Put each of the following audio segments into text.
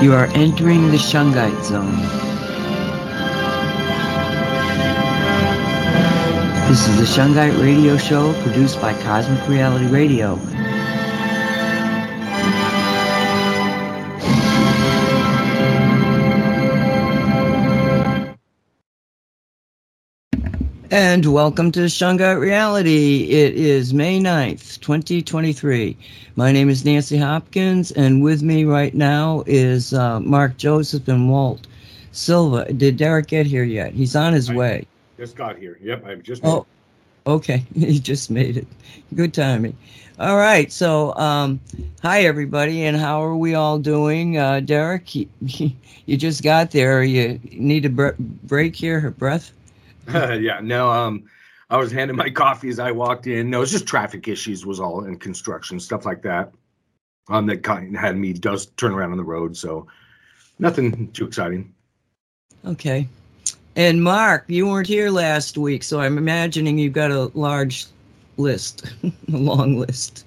You are entering the Shungite zone. This is the Shungite Radio Show produced by Cosmic Reality Radio. And welcome to Shungite Reality. It is May 9th, 2023. My name is Nancy Hopkins, and with me right now is uh, Mark Joseph and Walt Silva. Did Derek get here yet? He's on his I way. Just got here. Yep, I've just. Oh, okay. he just made it. Good timing. All right. So, um, hi, everybody, and how are we all doing? Uh, Derek, you, you just got there. You need a bre- break here, her breath? yeah, no. Um, I was handing my coffee as I walked in. No, it's just traffic issues was all in construction stuff like that. Um, that kind of had me just turn around on the road. So nothing too exciting. Okay. And Mark, you weren't here last week, so I'm imagining you've got a large list, a long list.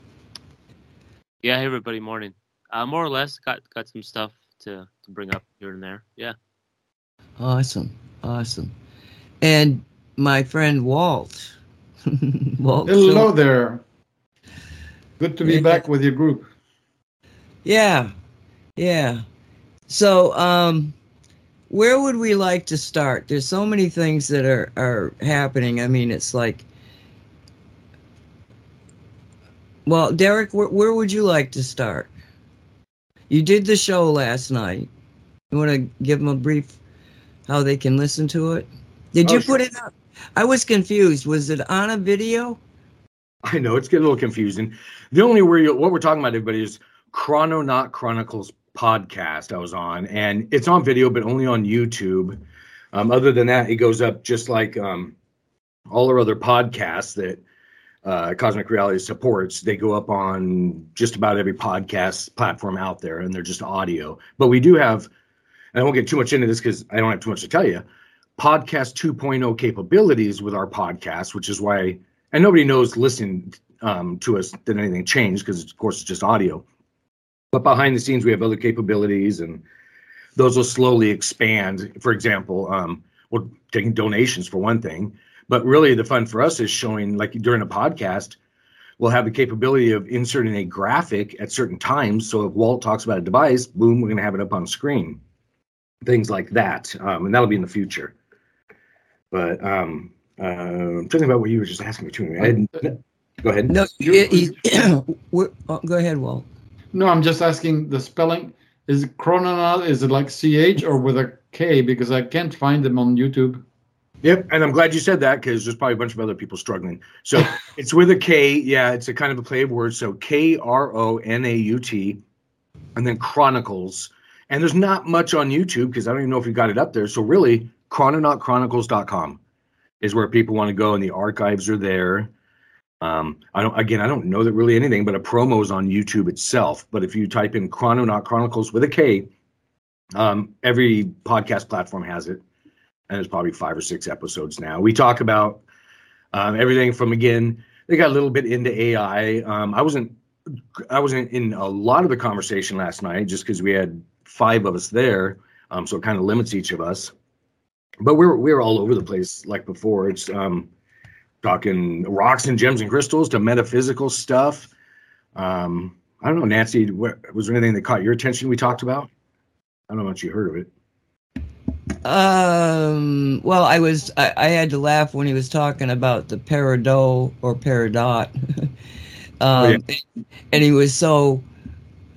Yeah, hey everybody, morning. Uh, more or less, got got some stuff to to bring up here and there. Yeah. Awesome, awesome. And my friend Walt. Walt. Hello there. Good to be Yeah. back with your group. Yeah, yeah. So, um, where would we like to start? There's so many things that are are happening. I mean, it's like, well, Derek, where, where would you like to start? You did the show last night. You want to give them a brief how they can listen to it? Did Oh, you sure. put it up? I was confused. Was it on a video? I know it's getting a little confusing. The only where you, what we're talking about, everybody, is Chrononaut Chronicles podcast I was on, and it's on video, but only on YouTube. Um, other than that, it goes up just like um, all our other podcasts that uh, Cosmic Reality supports. They go up on just about every podcast platform out there, and they're just audio. But we do have, and I won't get too much into this because I don't have too much to tell you. Podcast 2.0 capabilities with our podcast, which is why and nobody knows listening um, to us that anything changed because of course it's just audio. But behind the scenes we have other capabilities and those will slowly expand. For example um, we're taking donations for one thing but really the fun for us is showing like during a podcast we'll have the capability of inserting a graphic at certain times. So if walt talks about a device boom we're going to have it up on screen. Things like that um, and that'll be in the future but um, uh, I'm thinking about what you were just asking me too. I hadn't- go ahead. No, You- he- we're- oh, go ahead, Walt. No, I'm just asking the spelling. Is it Chrononaut? Is it like CH or with a K? Because I can't find them on YouTube. Yep, and I'm glad you said that because there's probably a bunch of other people struggling. So it's with a K. Yeah, it's a kind of a play of words. So K R O N A U T, and then Chronicles. And there's not much on YouTube because I don't even know if you got it up there. So really, chrononautchronicles.com is where people want to go, and the archives are there. Um, I don't. Again, I don't know that really anything, but a promo is on YouTube itself. But if you type in Chrononaut Chronicles with a K, um, every podcast platform has it and there's probably five or six episodes now. We talk about um, everything from again. They got a little bit into AI. Um, I wasn't. I wasn't in a lot of the conversation last night just because we had five of us there, um, so it kind of limits each of us. But we're we're all over the place like before. It's um, talking rocks and gems and crystals to metaphysical stuff. Um, I don't know, Nancy. What, was there anything that caught your attention? We talked about. I don't know if you heard of it. Um. Well, I was. I, I had to laugh when he was talking about the peridot or peridot. um, and he was so.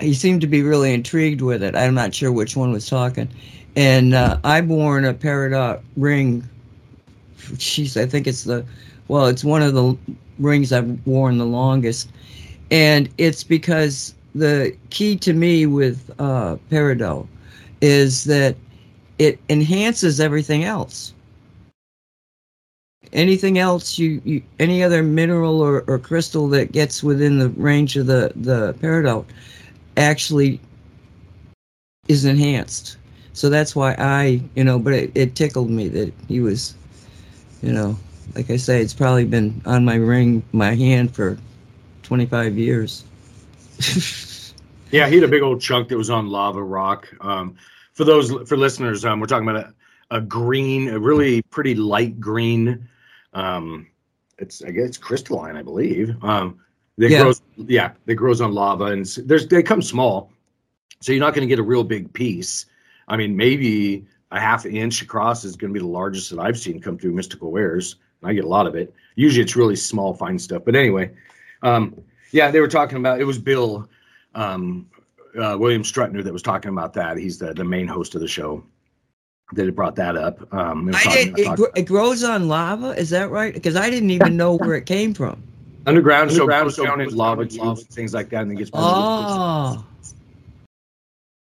He seemed to be really intrigued with it. I'm not sure which one was talking. And uh, I've worn a peridot ring. Jeez, I think it's the. Well, it's one of the rings I've worn the longest, and it's because the key to me with uh, peridot is that it enhances everything else. Anything else you, you any other mineral or, or crystal that gets within the range of the, the peridot actually is enhanced. So that's why I, you know, but it, it tickled me that he was, you know, like I say, it's probably been on my ring, my hand for 25 years. Yeah, he had a big old chunk that was on lava rock. Um, for those for listeners, um, we're talking about a, a green, a really pretty light green. Um, it's I guess it's crystalline, I believe. Um, that Yeah. grows, yeah, that grows on lava, and there's they come small, so you're not going to get a real big piece. I mean, maybe a half inch across is going to be the largest that I've seen come through Mystical Wares. and I get a lot of it. Usually, it's really small, fine stuff. But anyway, um, yeah, they were talking about it was Bill um, uh, William Strutner that was talking about that. He's the, the main host of the show that had brought that up. Um, and was I, talking- it, it, gr- it grows on lava, is that right? Because I didn't even know where it came from. underground, so Underground, so down in goes lava, down in lava. tubes, things like that, and then gets. Oh,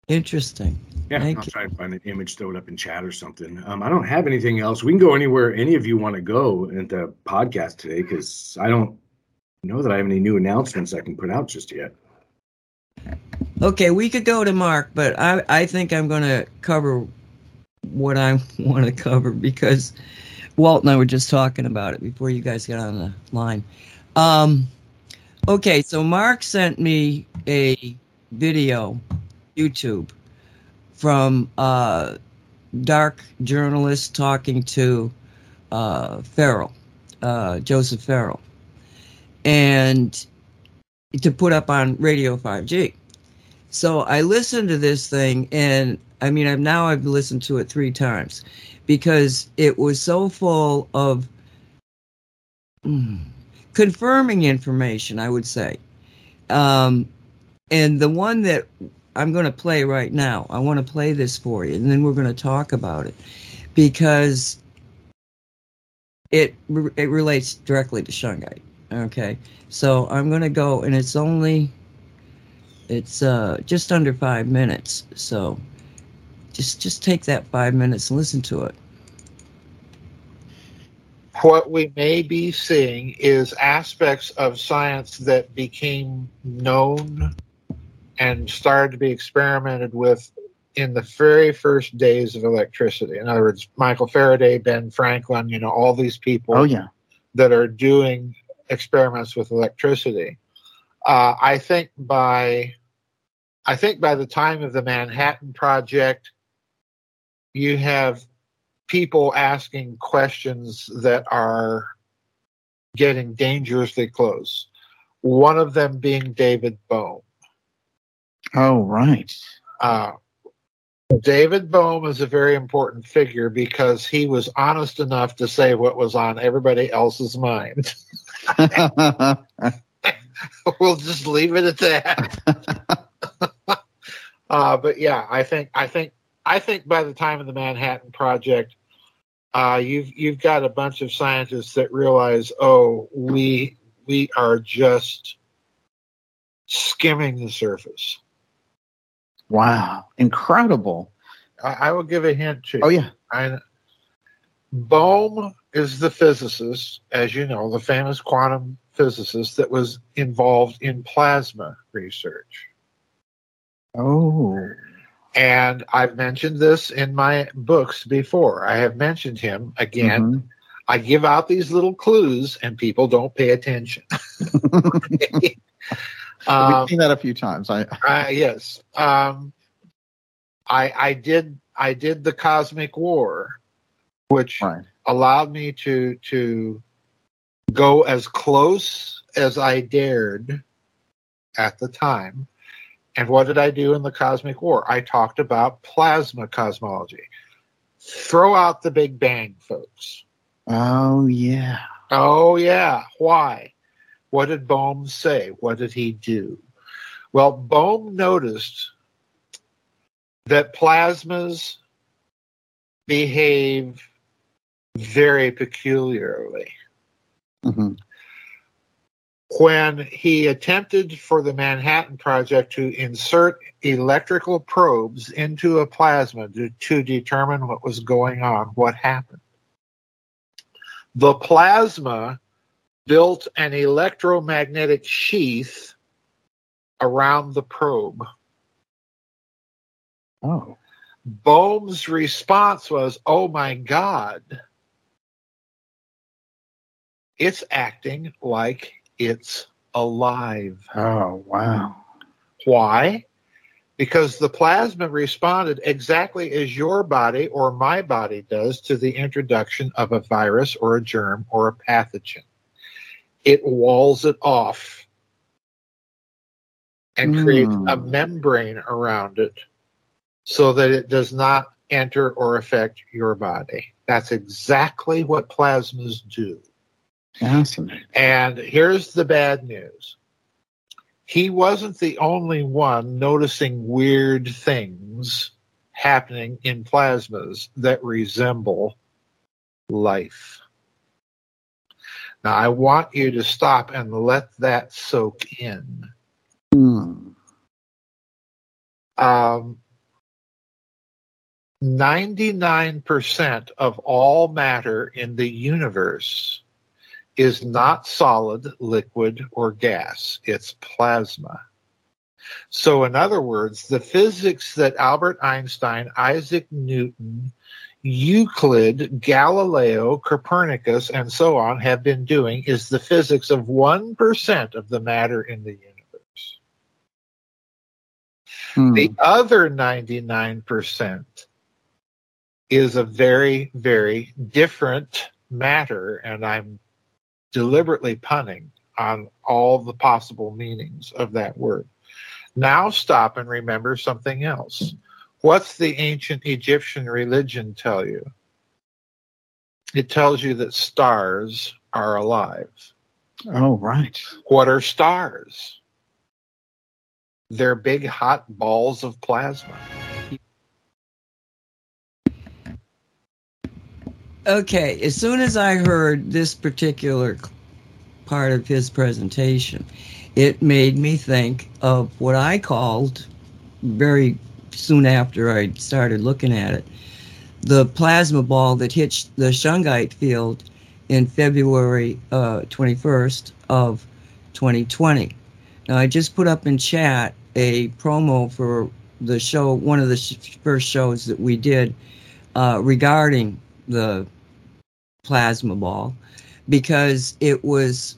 interesting. Yeah, Thank I'll you. try and find an image, throw it up in chat or something. Um, I don't have anything else. We can go anywhere any of you want to go in the podcast today because I don't know that I have any new announcements I can put out just yet. Okay, we could go to Mark, but I, I think I'm going to cover what I want to cover because Walt and I were just talking about it before you guys got on the line. Um, okay, so Mark sent me a video, YouTube, from uh, dark journalist talking to uh, Farrell, uh, Joseph Farrell, and to put up on Radio 5G. So I listened to this thing, and I mean, I've now I've listened to it three times because it was so full of mm, confirming information. I would say, um, and the one that I'm going to play right now, I want to play this for you, and then we're going to talk about it because it it relates directly to shungite. Okay, so I'm going to go, and it's only it's uh, just under five minutes. So just just take that five minutes and listen to it. what we may be seeing is aspects of science that became known and started to be experimented with in the very first days of electricity. In other words, Michael Faraday, Ben Franklin, you know, all these people Oh yeah. that are doing experiments with electricity. Uh, I think by I think by the time of the Manhattan Project, you have people asking questions that are getting dangerously close. One of them being David Bohm. Oh right. Uh, David Bohm is a very important figure because he was honest enough to say what was on everybody else's mind. we'll just leave it at that. uh, but yeah, I think I think I think by the time of the Manhattan Project, uh, you've you've got a bunch of scientists that realize, oh, we we are just skimming the surface. Wow. Incredible. I, I will give a hint to. Oh yeah. I, Bohm is the physicist, as you know, the famous quantum physicist that was involved in plasma research. Oh. And I've mentioned this in my books before. I have mentioned him again. Mhm. I give out these little clues and people don't pay attention. um, We've seen that a few times. I uh, yes. Um, I I did I did the Cosmic War, which right. allowed me to to go as close as I dared at the time. And what did I do in the Cosmic War? I talked about plasma cosmology. Throw out the Big Bang, folks. Oh yeah. Oh, yeah. Why? What did Bohm say? What did he do? Well, Bohm noticed that plasmas behave very peculiarly. hmm when he attempted for the Manhattan Project to insert electrical probes into a plasma to, to determine what was going on, what happened? The plasma built an electromagnetic sheath around the probe. Oh. Bohm's response was, Oh my God, it's acting like it's alive. Oh, wow. Why? Because the plasma responded exactly as your body or my body does to the introduction of a virus or a germ or a pathogen. It walls it off and creates a Hmm. membrane around it so that it does not enter or affect your body. That's exactly what plasmas do. Awesome. And here's the bad news. He wasn't the only one noticing weird things happening in plasmas that resemble life. Now, I want you to stop and let that soak in. Hmm. Um, 99% of all matter in the universe is not solid, liquid, or gas. It's plasma. So, in other words, the physics that Albert Einstein, Isaac Newton, Euclid, Galileo, Copernicus, and so on have been doing is the physics of 1% of the matter in the universe. Hmm. The other 99% is a very, very different matter, and I'm deliberately punning on all the possible meanings of that word. Now stop and remember something else. What's the ancient Egyptian religion tell you? It tells you that stars are alive. Oh, right. What are stars? They're big hot balls of plasma. Okay, as soon as I heard this particular part of his presentation, it made me think of what I called very soon after I started looking at it the plasma ball that hit the Shungite field in February uh, 21st of 2020. Now, I just put up in chat a promo for the show, one of the sh- first shows that we did uh, regarding the plasma ball because it was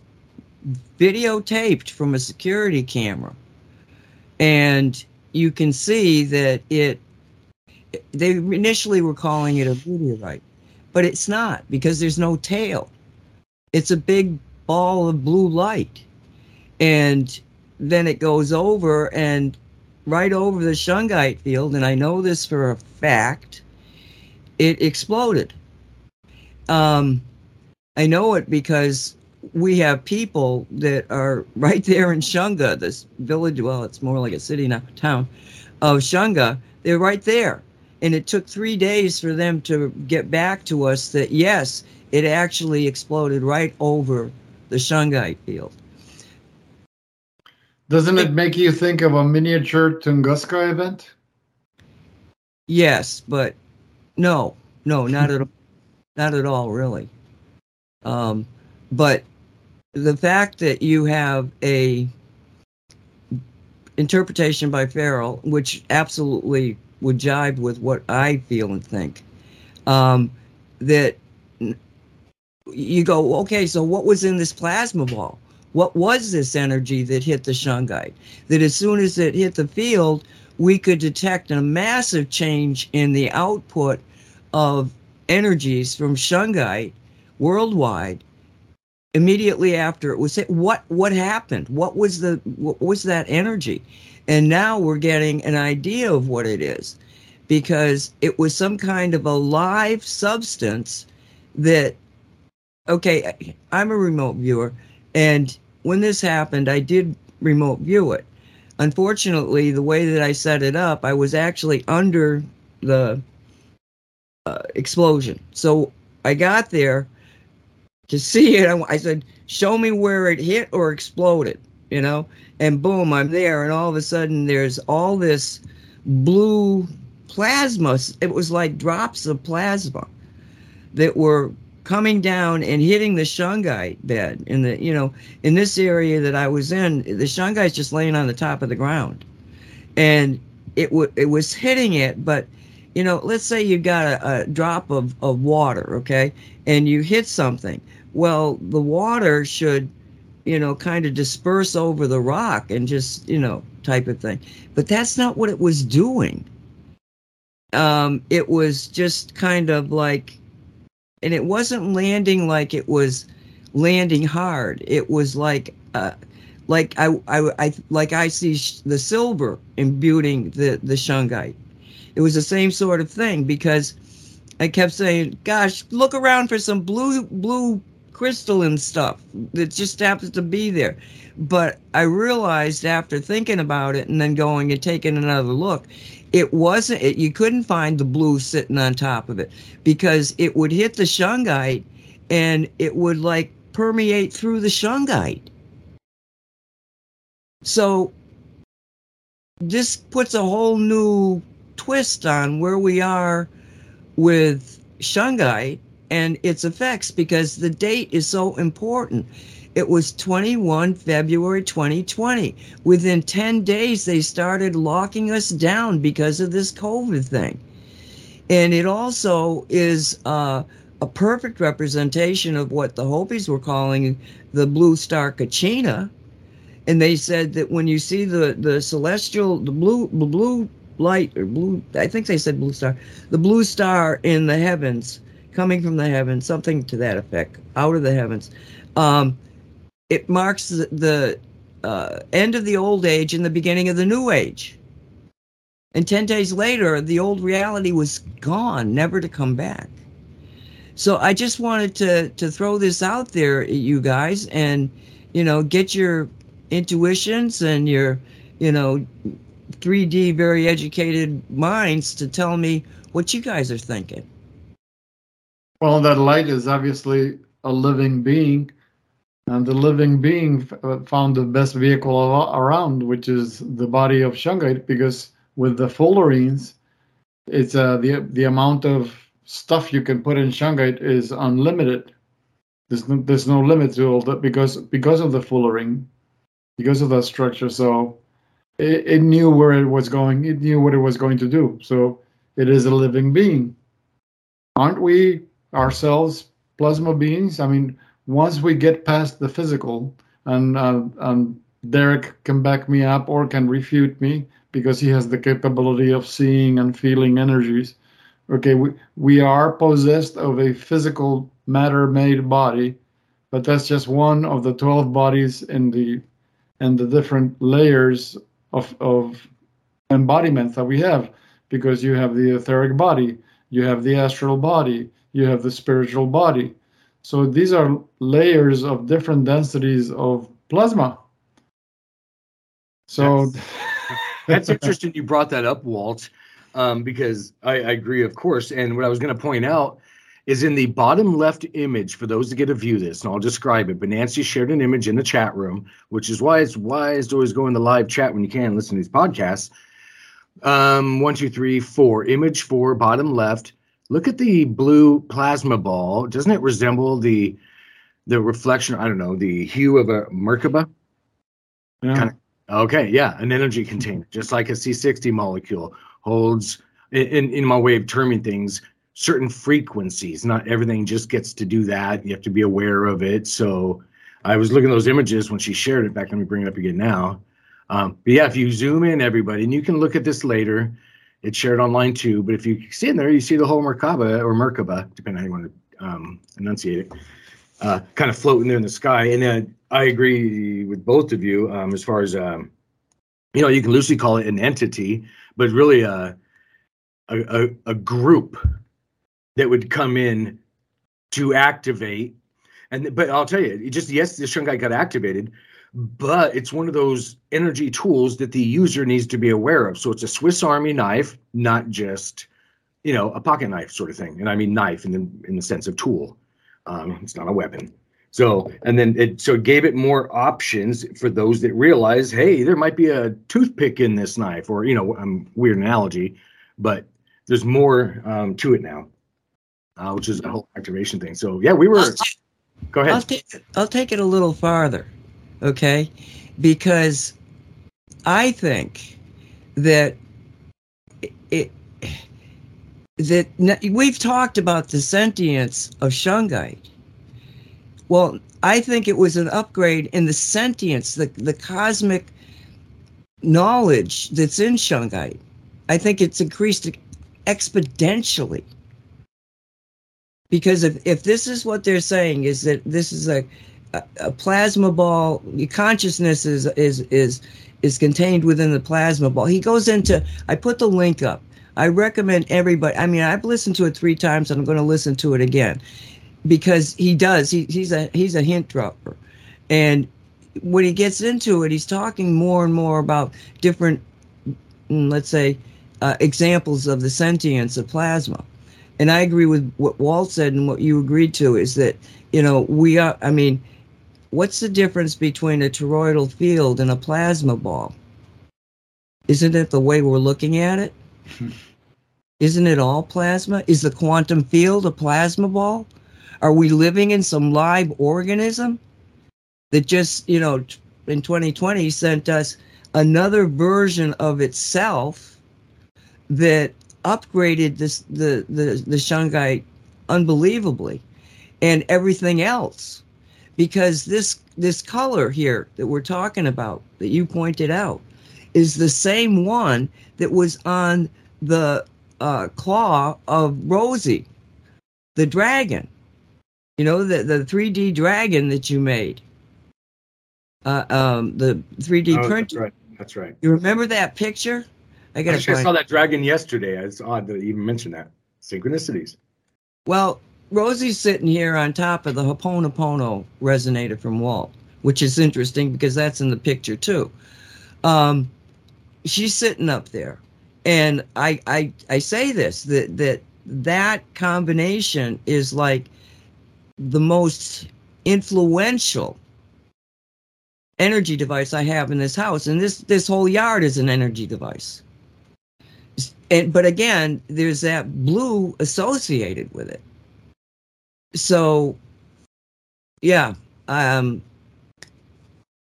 videotaped from a security camera. And you can see that it, they initially were calling it a meteorite, but it's not because there's no tail. It's a big ball of blue light. And then it goes over and right over the Shungite field, and I know this for a fact, it exploded. Um, I know it because we have people that are right there in Shunga, this village. Well, it's more like a city now, a town of Shunga. They're right there, and it took three days for them to get back to us that yes, it actually exploded right over the Shungite field. Doesn't it make you think of a miniature Tunguska event? Yes, but no, no, not at all, not at all, really. Um, but the fact that you have a interpretation by Farrell, which absolutely would jibe with what I feel and think, um, that you go, okay, so what was in this plasma ball? What was this energy that hit the shungite? That as soon as it hit the field, we could detect a massive change in the output of energies from shungite worldwide immediately after it was hit. What what happened? What was the what was that energy? And now we're getting an idea of what it is because it was some kind of a live substance that okay, I'm a remote viewer and when this happened, I did remote view it. Unfortunately, the way that I set it up, I was actually under the uh, explosion. So I got there to see it. I, said, "Show me where it hit or exploded," you know. And boom, I'm there, and all of a sudden, there's all this blue plasma. It was like drops of plasma that were coming down and hitting the shungite bed in the you know in this area that I was in the shungite's just laying on the top of the ground and it w- it was hitting it but you know let's say you got a, a drop of, of water okay and you hit something well the water should you know kind of disperse over the rock and just you know type of thing but that's not what it was doing um it was just kind of like and it wasn't landing like it was landing hard. It was like uh, like I, I, I like I see the silver imbuing the the shungite. It was the same sort of thing because I kept saying, "Gosh, look around for some blue blue crystalline stuff that just happens to be there." But I realized after thinking about it and then going and taking another look, it wasn't it, you couldn't find the blue sitting on top of it because it would hit the shungite and it would like permeate through the shungite so this puts a whole new twist on where we are with shungite and its effects because the date is so important it was 21 February 2020. Within 10 days, they started locking us down because of this COVID thing. And it also is uh, a perfect representation of what the Hopis were calling the blue star Kachina. And they said that when you see the, the celestial, the blue, blue light, or blue, I think they said blue star, the blue star in the heavens, coming from the heavens, something to that effect, out of the heavens. Um, it marks the, the uh, end of the old age and the beginning of the new age. And 10 days later, the old reality was gone, never to come back. So I just wanted to, to throw this out there, you guys, and, you know, get your intuitions and your, you know, 3D, very educated minds to tell me what you guys are thinking. Well, that light is obviously a living being and the living being uh, found the best vehicle around, which is the body of shungite, because with the fullerenes, it's uh, the the amount of stuff you can put in shungite is unlimited. There's no, there's no limit to all that because because of the fullerene, because of that structure. So it, it knew where it was going. It knew what it was going to do. So it is a living being. Aren't we ourselves plasma beings? I mean, once we get past the physical, and uh, and Derek can back me up or can refute me because he has the capability of seeing and feeling energies. Okay, we, we are possessed of a physical matter made body, but that's just one of the 12 bodies in the and the different layers of, of embodiments that we have because you have the etheric body, you have the astral body, you have the spiritual body. So these are layers of different densities of plasma. So that's, that's interesting you brought that up, Walt, um, because I, I agree, of course. And what I was going to point out is in the bottom left image for those that get to view this, and I'll describe it. But Nancy shared an image in the chat room, which is why it's wise to always go in the live chat when you can listen to these podcasts. Um, one, two, three, four. Image four, bottom left. Look at the blue plasma ball. Doesn't it resemble the the reflection? I don't know the hue of a Merkaba. yeah. Kind of, okay, yeah, an energy container, just like a C60 molecule holds. In in my way of terming things, certain frequencies. Not everything just gets to do that. You have to be aware of it. So I was looking at those images when she shared it. Back, let me bring it up again now. Um, but yeah, if you zoom in, everybody, and you can look at this later. It's shared online too. But if you see in there, you see the whole Merkaba or Merkaba, depending on how you want to um, enunciate it, uh, kind of floating there in the sky. And then I agree with both of you um, as far as um, you know, you can loosely call it an entity, but really a a, a, a group that would come in to activate. And but I'll tell you, just yes, the shungite got activated, but it's one of those energy tools that the user needs to be aware of. So it's a Swiss Army knife, not just you know a pocket knife sort of thing. And I mean knife in the in the sense of tool. Um, it's not a weapon. So, and then it so it gave it more options for those that realize, hey, there might be a toothpick in this knife, or you know, um, weird analogy, but there's more um, to it now, uh, which is a whole activation thing. So, yeah, we were. I'll, Go ahead. I'll take it, I'll take it a little farther, okay? Because I think that it that we've talked about the sentience of Shungite. Well, I think it was an upgrade in the sentience, the the cosmic knowledge that's in Shungite. I think it's increased exponentially because if, if this is what they're saying is that this is a, a, plasma ball consciousness is is is is contained within the plasma ball. He goes into i put the link up. I recommend everybody i mean i've listened to it three times and i'm going to listen to it again. Because he does he, he's a he's a hint dropper. And when he gets into it he's talking more and more about different mm, let's say uh, examples of the sentience of plasma. And I agree with what Walt said and what you agreed to is that you know we are. I mean, what's the difference between a toroidal field and a plasma ball? Isn't it the way we're looking at it? Isn't it all plasma? Is the quantum field a plasma ball? Are we living in some live organism that just you know in 2020 sent us another version of itself that upgraded this the the the shungite unbelievably and everything else because this this color here that we're talking about that you pointed out is the same one that was on the uh, claw of Rosie, the dragon. You know the the 3D dragon that you made. Uh, um, the 3D Oh, printer. that's right. That's right. You remember that picture? I gotta I saw that dragon yesterday. It's odd you even mentioned that. Synchronicities. Well, Rosie's sitting here on top of the Ho'oponopono resonator from Walt, which is interesting because that's in the picture too. Um, she's sitting up there, and I I I say this that that that combination is like the most influential energy device I have in this house, and this this whole yard is an energy device. And but again, there's that blue associated with it. So, yeah, um,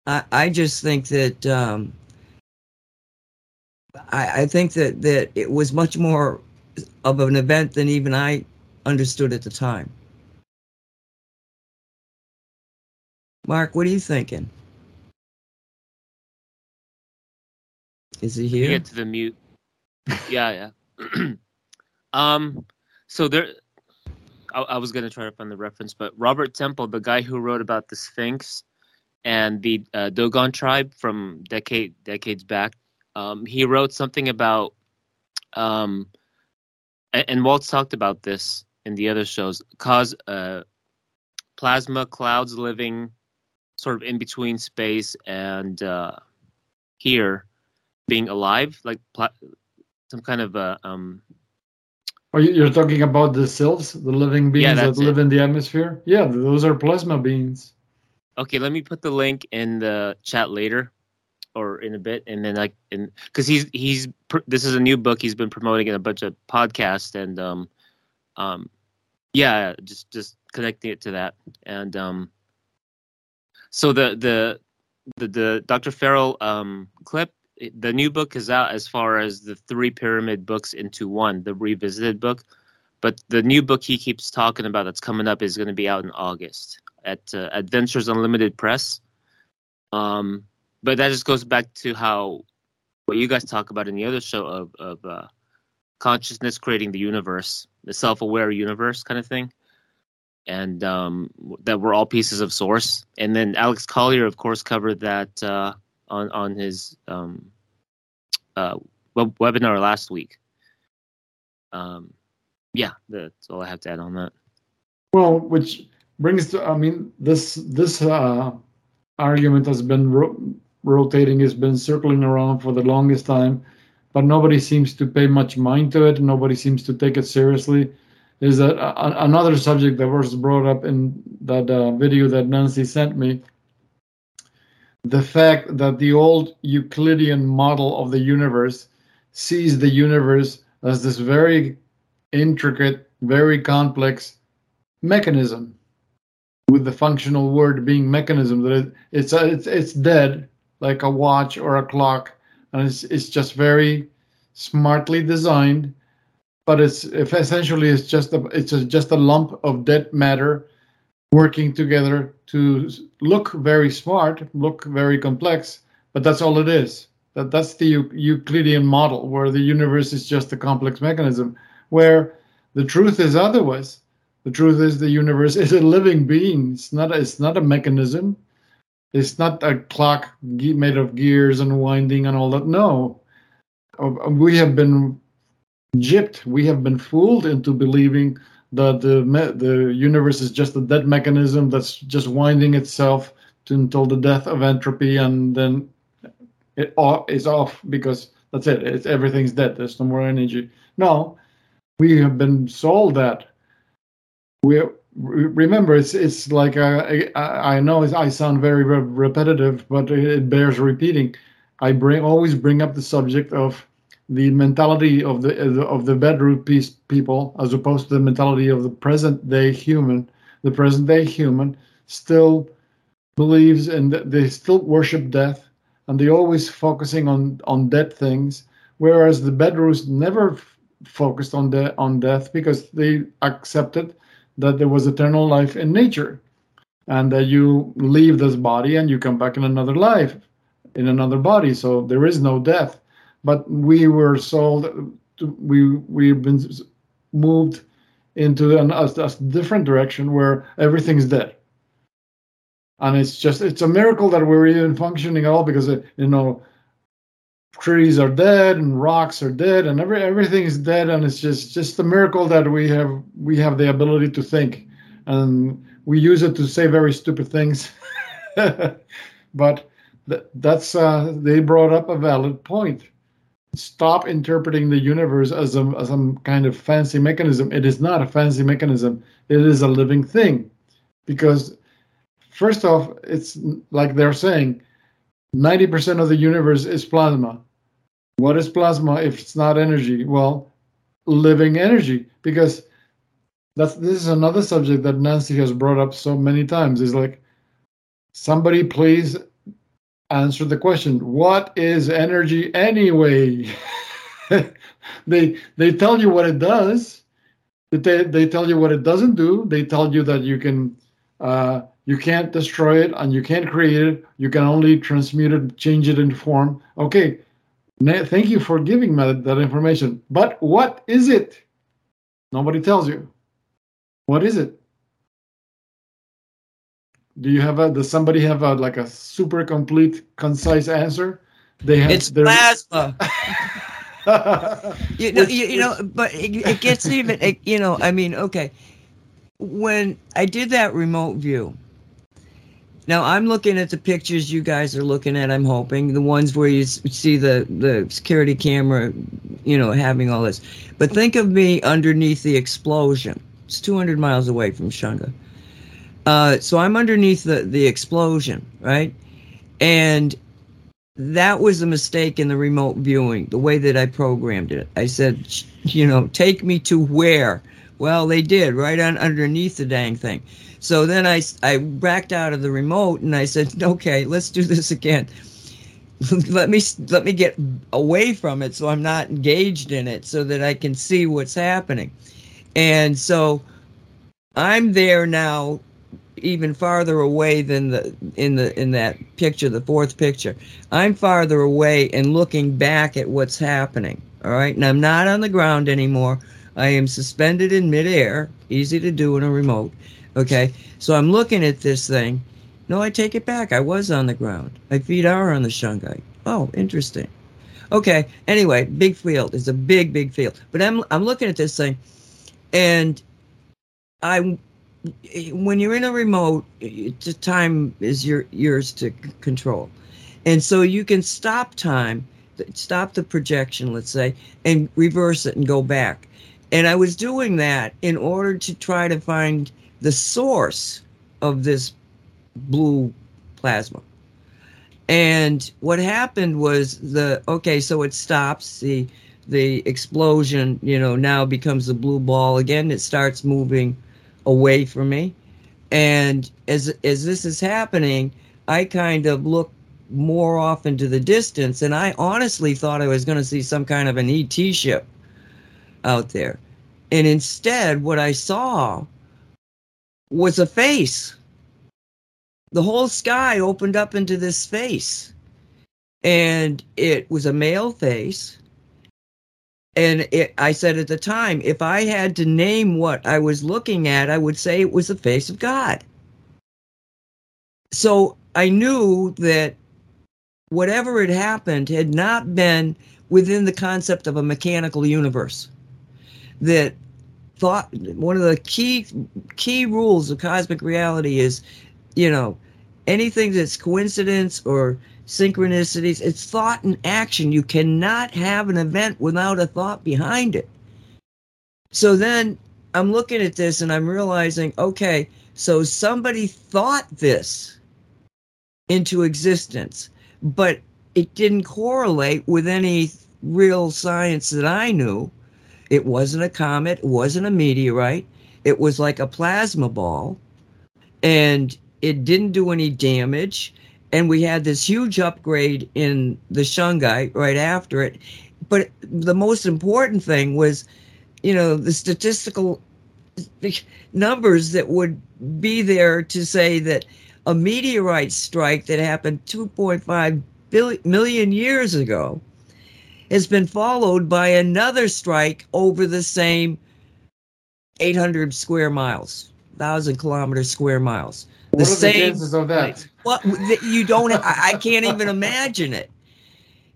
I I just think that um, I I think that that it was much more of an event than even I understood at the time. Mark, what are you thinking? Is he here? get to the mute. Yeah, yeah. um, so there, I, I was gonna try to find the reference, but Robert Temple, the guy who wrote about the Sphinx and the uh, Dogon tribe from decade decades back, um, he wrote something about, um, and, and talked about this in the other shows, cause uh, plasma clouds living sort of in between space and uh, here being alive, like some kind of a um, Are you, you're talking about the cells, the living beings Yeah, that live it. in the atmosphere? Yeah, those are plasma beings. Okay, let me put the link in the chat later, or in a bit, and then like, in because he's he's pr- this is a new book he's been promoting in a bunch of podcasts, and um, um, yeah, just just connecting it to that, and um, so the the the the Dr. Farrell um clip, the new book is out as far as the three pyramid books into one, the revisited book, but the new book he keeps talking about that's coming up is going to be out in August at uh, Adventures Unlimited Press. Um, but that just goes back to how what you guys talk about in the other show of of uh, consciousness creating the universe, the self-aware universe kind of thing, and um, that we're all pieces of source. And then Alex Collier, of course, covered that uh, on on his um, uh, web- webinar last week. Um, yeah, that's all I have to add on that. Well, which brings to, I mean, this this uh, argument has been ro- rotating, has been circling around for the longest time, but nobody seems to pay much mind to it. Nobody seems to take it seriously. is that a- another subject that was brought up in that uh, video that Nancy sent me. The fact that the old Euclidean model of the universe sees the universe as this very intricate, very complex mechanism, with the functional word being mechanism. That it, it's it's it's dead, like a watch or a clock, and it's it's just very smartly designed but it's essentially it's just a it's a, just a lump of dead matter working together to look very smart, look very complex, but that's all it is. That that's the Euclidean model where the universe is just a complex mechanism, where the truth is otherwise. The truth is the universe is a living being. It's not a, it's not a mechanism. It's not a clock made of gears and winding and all that. No, we have been gypped. We have been fooled into believing that the me- the universe is just a dead mechanism that's just winding itself to, until the death of entropy, and then it o- is off because that's it. It's everything's dead. There's no more energy. No, we have been sold that. We remember it's it's like uh, I, I know I sound very re- repetitive, but it bears repeating. I bring always bring up the subject of the mentality of the uh, of the bedroom people as opposed to the mentality of the present day human the present day human still believes and they still worship death and they always focusing on on dead things whereas the bedrooms never f- focused on the on death because they accepted that there was eternal life in nature and that you leave this body and you come back in another life in another body. So there is no death but we were sold we we've been moved into an, a, a different direction where everything's dead. And it's just it's a miracle that we're even functioning at all because uh, you know trees are dead and rocks are dead and every everything is dead and it's just just a miracle that we have we have the ability to think. And we use it to say very stupid things. But th- that's uh, they brought up a valid point stop interpreting the universe as a as some kind of fancy mechanism. It is not a fancy mechanism. It is a living thing. Because first off it's like they're saying 90% of the universe is plasma. What is plasma if it's not energy? Well living energy. Because that's this is another subject that nancy has brought up so many times. Is like somebody please answer the question what is energy anyway? They they tell you what it does. They, they tell you what it doesn't do. They tell you that you can uh, you can't destroy it and you can't create it. You can only transmute it change it in form. Okay. Thank you for giving me that, that information. But what is it? Nobody tells you. What is it do you have a does somebody have a like a super complete concise answer they have It's their- plasma. You know, you, you know, but it, it gets even. It, you know, I mean, okay. When I did that remote view, now I'm looking at the pictures you guys are looking at. I'm hoping the ones where you see the the security camera, you know, having all this. But think of me underneath the explosion. It's 200 miles away from Shunga. Uh, so I'm underneath the the explosion, right? And that was a mistake in the remote viewing, the way that I programmed it. I said, you know, take me to where? Well, they did, right on underneath the dang thing. So then I, I backed out of the remote and I said, okay, let's do this again. let me let me get away from it so I'm not engaged in it so that I can see what's happening. And so I'm there now even farther away than the in the in that picture the fourth picture. I'm farther away and looking back at what's happening all right? And i'm not on the ground anymore. I am suspended in midair easy to do in a remote okay? So i'm looking at this thing. No i take it back. I was on the ground. My feet are on the shungite. Oh interesting. Okay anyway big field. It's a big big field. But i'm i'm looking at this thing and i when you're in a remote, the time is your yours to control, and so you can stop time, stop the projection, let's say, and reverse it and go back. And I was doing that in order to try to find the source of this blue plasma. And what happened was the okay, so it stops the the explosion, you know, now becomes a blue ball again. It starts moving away from me. And as as this is happening, I kind of look more off into the distance and I honestly thought I was going to see some kind of an ET ship out there. And instead what I saw was a face the whole sky opened up into this face and it was a male face and it, i said at the time if i had to name what i was looking at i would say it was the face of god. So i knew that whatever had happened had not been within the concept of a mechanical universe. That thought one of the key key rules of cosmic reality is you know, anything that's coincidence or synchronicities, it's thought and action. You cannot have an event without a thought behind it. So then I'm looking at this and I'm realizing, okay, so somebody thought this into existence, but it didn't correlate with any real science that I knew. It wasn't a comet, it wasn't a meteorite, it was like a plasma ball. And it didn't do any damage. And we had this huge upgrade in the Shungite right after it. But the most important thing was, you know, the statistical numbers that would be there to say that a meteorite strike that happened 2.5 billion, million years ago has been followed by another strike over the same 800 square miles, 1,000 kilometers square miles the what are same, the chances of that? What you don't? I, I can't even imagine it.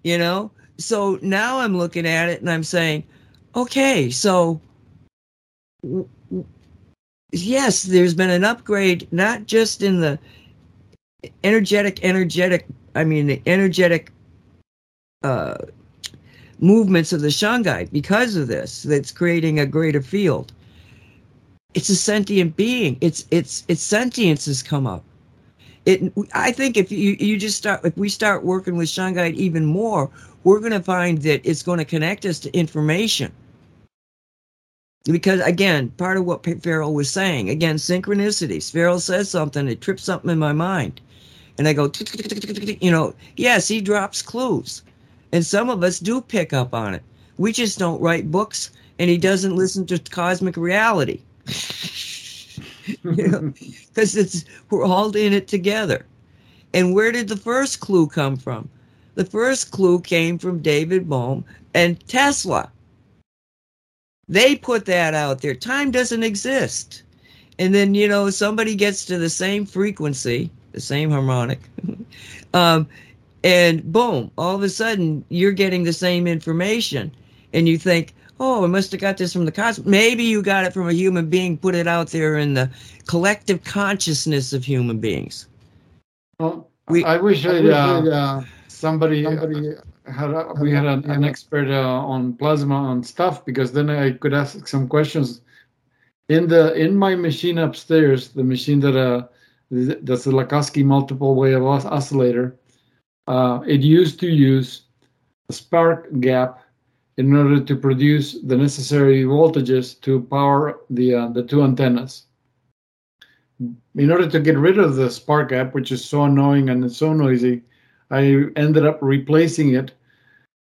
You know. So now I'm looking at it and I'm saying, okay, so yes, there's been an upgrade, not just in the energetic, energetic. I mean, the energetic uh, movements of the shungite because of this. That's creating a greater field it's a sentient being. It's it's its sentience has come up. It I think if you you just start if we start working with Shungite even more, we're going to find that it's going to connect us to information. Because again, part of what Farrell was saying, again, synchronicities. Farrell says something, it trips something in my mind. And I go, you know, yes, he drops clues. And some of us do pick up on it. We just don't write books and he doesn't listen to cosmic reality you know, because it's we're all in it together. And where did the first clue come from? The first clue came from David Bohm and Tesla. They put that out there. Time doesn't exist. And then, you know, somebody gets to the same frequency, the same harmonic, um, and boom, all of a sudden you're getting the same information. And you think, oh, I must have got this from the cosmos. Maybe you got it from a human being, put it out there in the collective consciousness of human beings. Well, we, I wish, I, uh, uh, somebody, somebody had a, we had an, an expert uh, on plasma on stuff because then I could ask some questions. In the in my machine upstairs, the machine that uh that's the Lakhovsky multiple wave oscillator, uh, it used to use a spark gap in order to produce the necessary voltages to power the, uh, the two antennas. In order to get rid of the spark gap, which is so annoying and so noisy, I ended up replacing it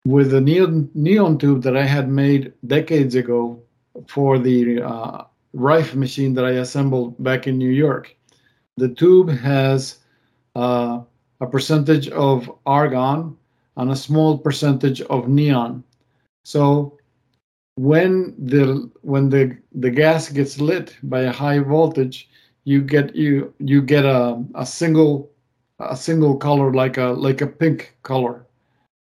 with a neon, neon tube that I had made decades ago for the uh, Rife machine that I assembled back in New York. The tube has uh, a percentage of argon and a small percentage of neon. So when the when the the gas gets lit by a high voltage, you get you you get a, a single a single color like a like a pink color.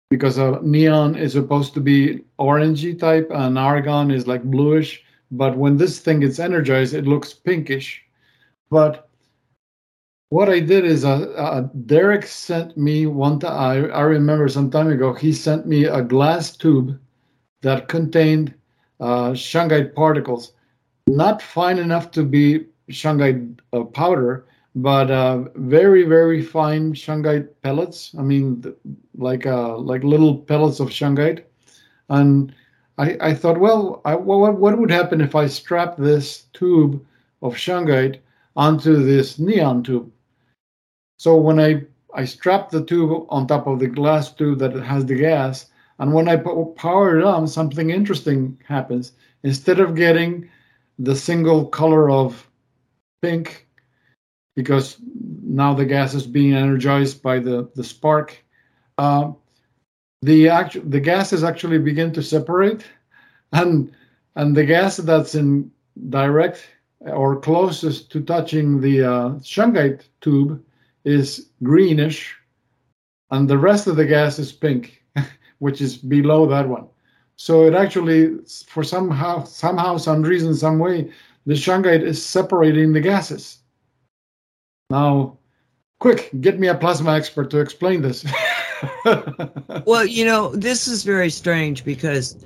Because a neon is supposed to be orangey type and argon is like bluish but when this thing gets energized it looks pinkish. But what i did is uh, uh, derek sent me one time I, I remember some time ago he sent me a glass tube that contained uh, shungite particles, not fine enough to be shungite uh, powder, but uh, very very fine shungite pellets. I mean, th- like uh, like little pellets of shungite, and I, I thought, well, I, what what would happen if I strap this tube of shungite onto this neon tube? So when I I strap the tube on top of the glass tube that has the gas, and when I po- power it on, something interesting happens. Instead of getting the single color of pink, because now the gas is being energized by the the spark, uh, the actual the gases actually begin to separate, and and the gas that's in direct or closest to touching the uh, shungite tube is greenish, and the rest of the gas is pink, which is below that one. So it actually, for somehow, somehow, some reason, some way, the shungite is separating the gases. Now, quick, get me a plasma expert to explain this. Well, you know, this is very strange because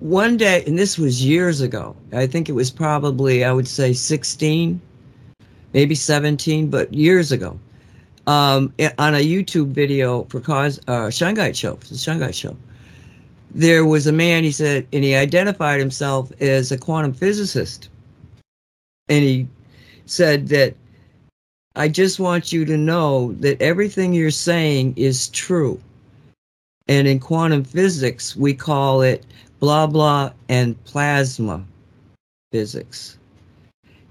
one day, and this was years ago, I think it was probably, I would say 16, maybe 17, but years ago, um, on a YouTube video for cause uh, Shungite Show, the Shungite Show, there was a man, he said, and he identified himself as a quantum physicist. And he said that I just want you to know that everything you're saying is true. And in quantum physics, we call it blah blah and plasma physics.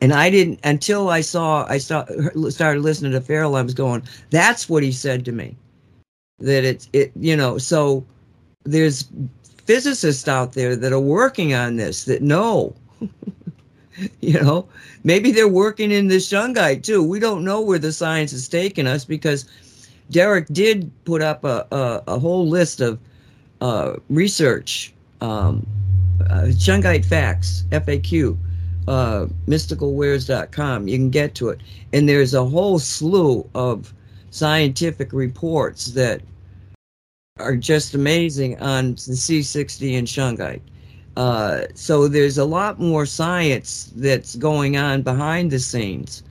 And I didn't until I saw I saw, started listening to Farrell. I was going, "That's what he said to me." That it's it you know. So there's physicists out there that are working on this that know. you know, maybe they're working in the shungite too. We don't know where the science is taking us because Derek did put up a, a, a whole list of uh, research, um, uh, Shungite Facts, FAQ, uh, mysticalwares.com. You can get to it. And there's a whole slew of scientific reports that are just amazing on the C60 and Shungite. Uh, so there's a lot more science that's going on behind the scenes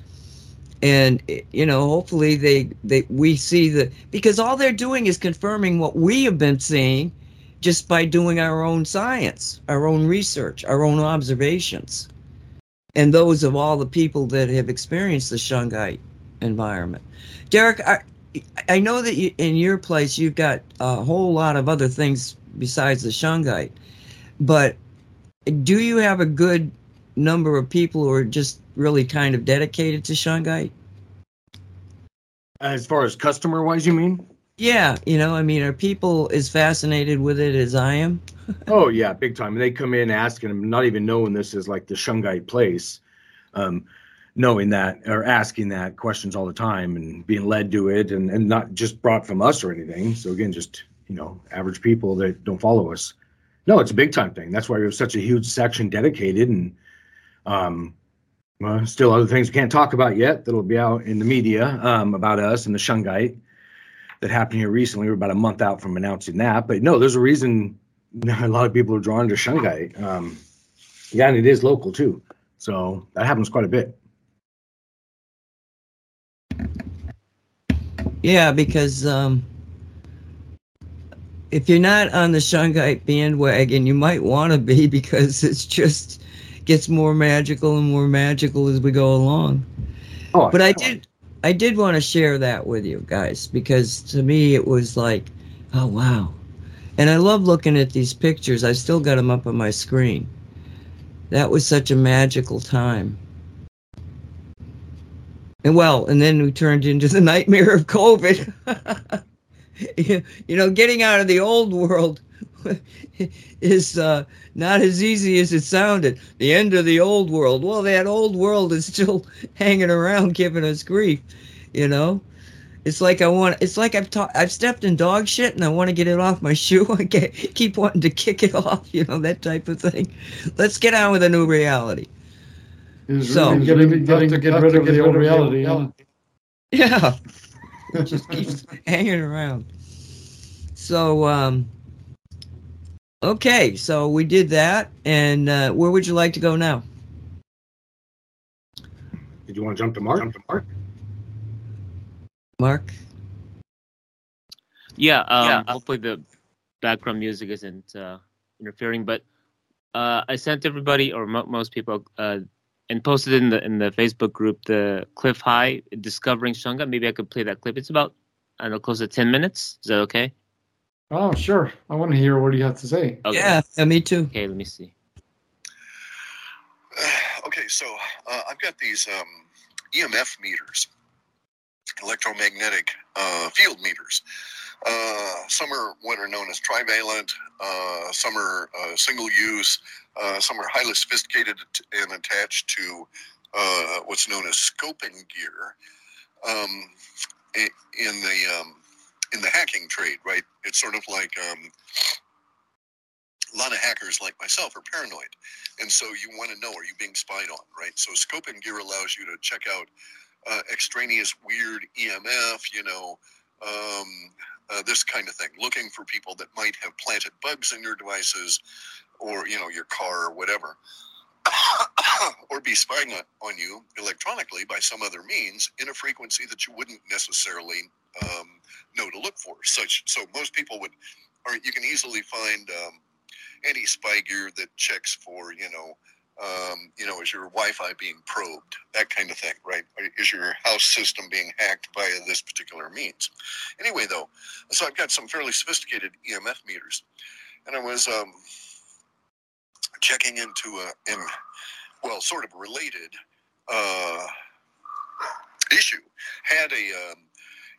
and you know hopefully they they we see the because all they're doing is confirming what we have been seeing just by doing our own science our own research our own observations and those of all the people that have experienced the shungite environment. Derek i i know that you, in your place you've got a whole lot of other things besides the shungite but do you have a good number of people who are just really kind of dedicated to shungite As far as customer wise, you mean? Yeah, you know, I mean, are people as fascinated with it as I am? Oh yeah, big time. And they come in asking them, not even knowing this is like the Shungite place, um, knowing that or asking that questions all the time and being led to it, and and not just brought from us or anything. So again, just you know, average people that don't follow us. No, it's a big time thing. That's why we have such a huge section dedicated, and um, well, still other things we can't talk about yet that'll be out in the media um, about us and the Shungite that happened here recently. We're about a month out from announcing that, but no, there's a reason a lot of people are drawn to Shungite. Um, yeah, and it is local too, so that happens quite a bit. Yeah, because um, if you're not on the Shungite bandwagon, you might want to be because it's just gets more magical and more magical as we go along. Oh, But I did, I did want to share that with you guys because to me it was like, oh wow, and I love looking at these pictures. I still got them up on my screen. That was such a magical time. And well, and then we turned into the nightmare of COVID. you, know, getting out of the old world is uh, not as easy as it sounded. The end of the old world. Well, that old world is still hanging around, giving us grief. You know, it's like I want. It's like I've ta- I've stepped in dog shit, and I want to get it off my shoe. I get, keep wanting to kick it off. You know that type of thing. Let's get on with a new reality. Is So- really getting, getting to get rid of the old reality. huh? Yeah. it just keeps hanging around. So, um, Okay, so we did that, and uh, where would you like to go now? Did you want to jump to Mark? Jump to Mark. Mark? Yeah, um, hopefully the background music isn't uh, interfering. But uh, I sent everybody, or mo- most people, uh, and posted in the in the Facebook group the Clif High discovering Shunga. Maybe I could play that clip. It's about I don't know, close to ten minutes. Is that okay? Oh, sure. I want to hear what you have to say. Okay. Yeah, yeah, me too. Okay, let me see. okay, so uh, I've got these um, EMF meters, electromagnetic uh, field meters. Uh, some are what are known as trivalent, uh, some are uh, single use, uh, some are highly sophisticated and attached to uh, what's known as scoping gear. Um, in the um, in the hacking trade, right? It's sort of like um, a lot of hackers like myself are paranoid. And so you want to know, are you being spied on, right? So scoping gear allows you to check out uh, extraneous weird EMF, you know, um, uh, this kind of thing, looking for people that might have planted bugs in your devices or, you know, your car or whatever. or be spying on, you electronically by some other means in a frequency that you wouldn't necessarily um, know to look for. Such so most people would, or you can easily find um, any spy gear that checks for you know um, you know is your wi-fi being probed? That kind of thing right? Is your house system being hacked by this particular means? Anyway though so i've got some fairly sophisticated emf meters. And i was um, checking into a in well sort of related uh, issue had a um,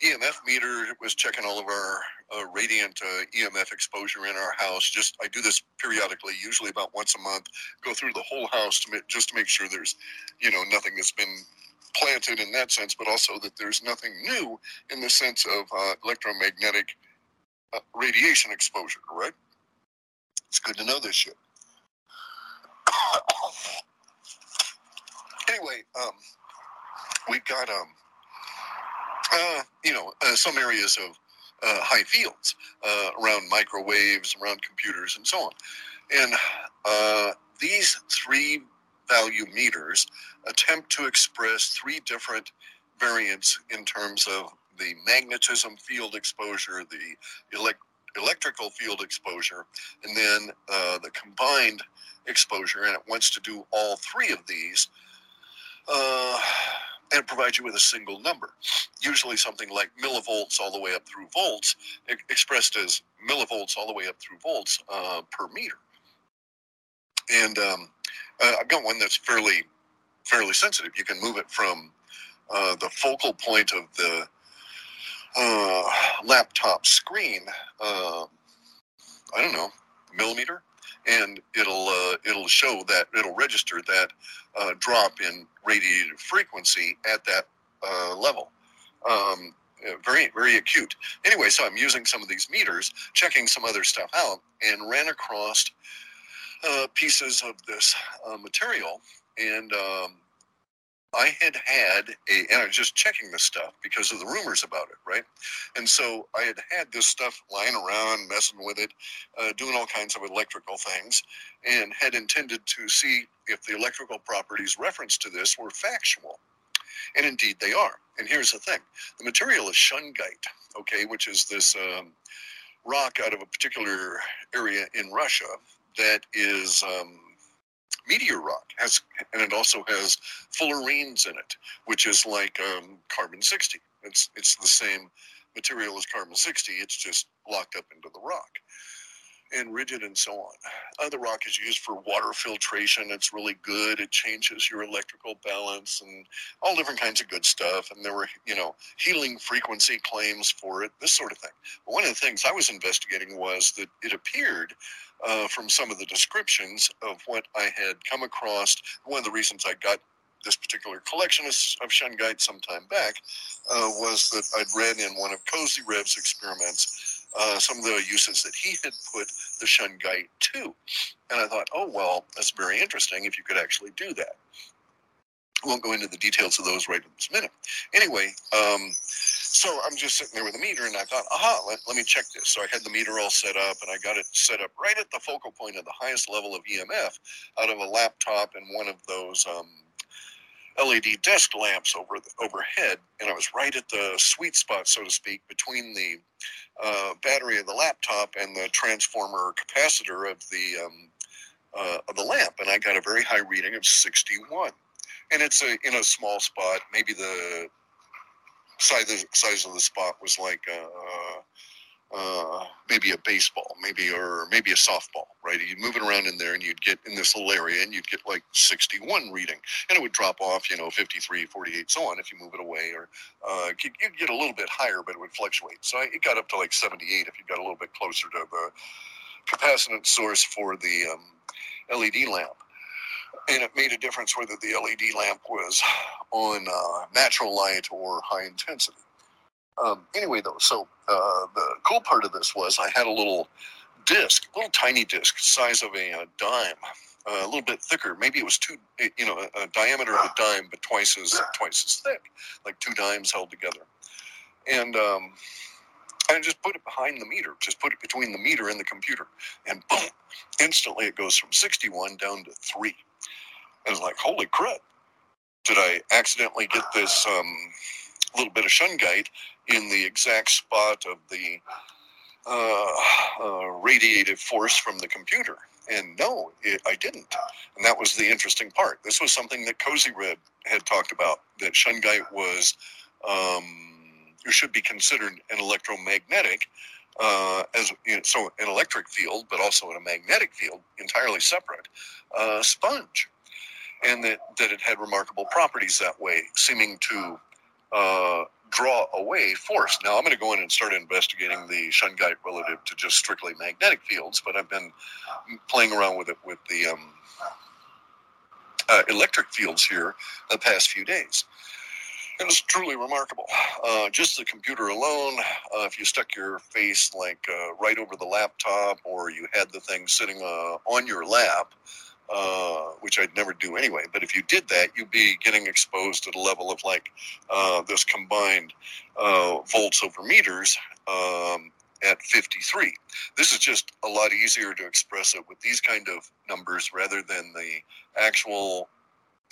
EMF meter was checking all of our uh, radiant uh, EMF exposure in our house. Just I do this periodically, usually about once a month. Go through the whole house to just to make sure there's, you know, nothing that's been planted in that sense, but also that there's nothing new in the sense of uh, electromagnetic uh, radiation exposure. Right? It's good to know this shit. Anyway, um, we've got um, uh, you know, uh, some areas of uh, high fields uh, around microwaves, around computers, and so on. And uh, these three value meters attempt to express three different variants in terms of the magnetism field exposure, the elect- electrical field exposure, and then uh, the combined exposure. And it wants to do all three of these uh, and provide you with a single number, usually something like millivolts all the way up through volts, expressed as millivolts all the way up through volts uh, per meter. And um, I've got one that's fairly fairly sensitive. You can move it from uh, the focal point of the uh, laptop screen. Uh, I don't know, millimeter, and it'll uh, it'll show that it'll register that uh, drop in radiated frequency at that uh, level. Um, very very acute. Anyway, so I'm using some of these meters, checking some other stuff out, and ran across uh, pieces of this material, and um, I had had a, and I was just checking this stuff because of the rumors about it, right? And so I had had this stuff lying around, messing with it, uh, doing all kinds of electrical things, and had intended to see if the electrical properties referenced to this were factual. And indeed they are. And here's the thing the material is shungite, okay, which is this um, rock out of a particular area in Russia that is. Um, meteor rock has and it also has fullerenes in it which is like um, carbon 60 it's it's the same material as carbon 60 it's just locked up into the rock and rigid and so on. Uh, the rock is used for water filtration it's really good it changes your electrical balance and all different kinds of good stuff and there were you know healing frequency claims for it this sort of thing. But one of the things i was investigating was that it appeared uh, from some of the descriptions of what I had come across. One of the reasons I got this particular collection of, of shungite some time back uh, was that I'd read in one of Kozyrev's experiments uh, some of the uses that he had put the shungite to. And I thought, oh, well, that's very interesting if you could actually do that. I won't go into the details of those right in this minute. Anyway, um, So I'm just sitting there with a meter, and I thought, aha, let, let me check this. So I had the meter all set up, and I got it set up right at the focal point of the highest level of EMF out of a laptop and one of those um, LED desk lamps over the, overhead, and I was right at the sweet spot, so to speak, between the uh, battery of the laptop and the transformer capacitor of the um, uh, of the lamp, and I got a very high reading of 61. And it's a in a small spot. Maybe the size the size of the spot was like uh, uh, maybe a baseball, maybe or maybe a softball, right? You'd move it around in there, and you'd get in this little area, and you'd get like 61 reading, and it would drop off, you know, 53, 48, so on if you move it away, or uh, you'd get a little bit higher, but it would fluctuate. So it got up to like 78 if you got a little bit closer to the capacitance source for the um, LED lamp. And it made a difference whether the LED lamp was on uh, natural light or high intensity. Um, anyway, though, so uh, the cool part of this was I had a little disc, a little tiny disc, size of a, uh dime, uh, a little bit thicker. Maybe it was two, you know, a, a diameter of a dime, but twice as twice as thick, like two dimes held together. And um, I just put it behind the meter, just put it between the meter and the computer, and boom, instantly it goes from 61 down to three. And it's like, holy crap. Did I accidentally get this um, little bit of shungite in the exact spot of the uh, uh, radiative force from the computer? And no, it, I didn't. And that was the interesting part. This was something that Kozyrev had talked about that shungite was, um, should be considered an electromagnetic, uh, as you know, so an electric field, but also in a magnetic field, entirely separate, uh, sponge. And that, that it had remarkable properties that way, seeming to uh, draw away force. Now, I'm going to go in and start investigating the shungite relative to just strictly magnetic fields, but I've been playing around with it with the um, uh, electric fields here the past few days. It was truly remarkable. Uh, just the computer alone, uh, if you stuck your face like uh, right over the laptop or you had the thing sitting uh, on your lap, uh, which I'd never do anyway. But if you did that, you'd be getting exposed to the level of like uh, this combined uh, volts over meters um, at 53. This is just a lot easier to express it with these kind of numbers rather than the actual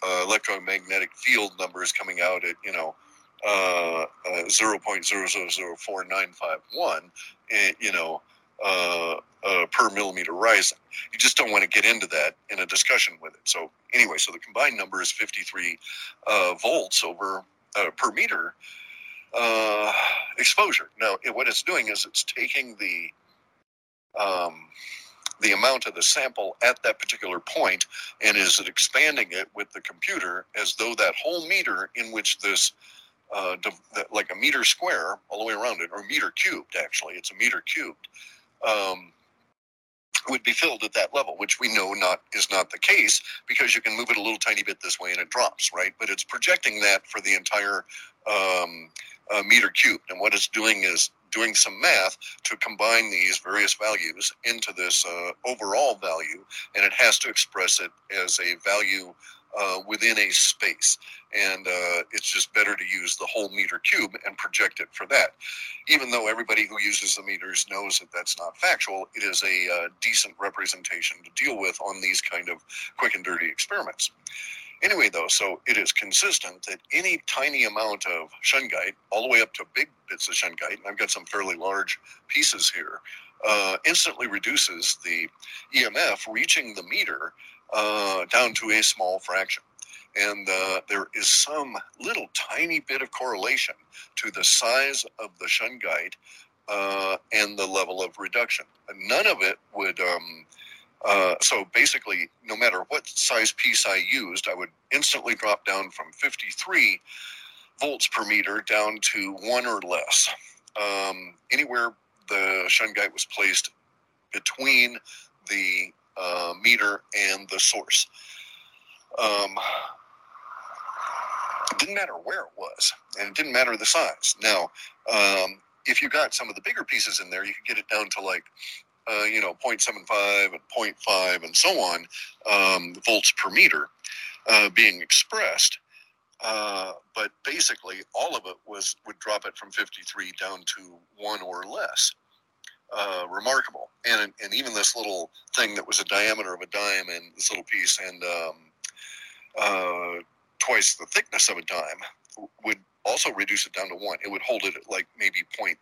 uh, electromagnetic field numbers coming out at you know uh, uh, 0.0004951, and you know. Uh, uh, per millimeter rise. You just don't want to get into that in a discussion with it. So anyway, so the combined number is 53 uh, volts over uh, per meter uh, exposure. Now, it, what it's doing is it's taking the um, the amount of the sample at that particular point and is it expanding it with the computer as though that whole meter in which this uh, like a meter square all the way around it, or meter cubed actually, it's a meter cubed, um, would be filled at that level, which we know not is not the case because you can move it a little tiny bit this way and it drops, right? But it's projecting that for the entire um, uh, meter cubed, and what it's doing is doing some math to combine these various values into this uh, overall value, and it has to express it as a value uh, within a space. And uh, it's just better to use the whole meter cube and project it for that. Even though everybody who uses the meters knows that that's not factual, it is a uh, decent representation to deal with on these kind of quick and dirty experiments. Anyway, though, so it is consistent that any tiny amount of shungite, all the way up to big bits of shungite, and I've got some fairly large pieces here, uh, instantly reduces the EMF reaching the meter uh, down to a small fraction. And uh, there is some little tiny bit of correlation to the size of the shungite uh, and the level of reduction. None of it would. Um, uh, so basically, no matter what size piece I used, I would instantly drop down from 53 volts per meter down to one or less. Um, anywhere the shungite was placed between the uh, meter and the source. Um, it didn't matter where it was, and it didn't matter the size. Now, um, if you got some of the bigger pieces in there, you could get it down to like, uh, you know, 0.75 and 0.5 and so on um, volts per meter uh, being expressed. Uh, but basically, all of it was would drop it from 53 down to one or less. Uh, remarkable, and and even this little thing that was a diameter of a dime, and this little piece, and um, uh, twice the thickness of a dime, would also reduce it down to one. It would hold it at like maybe point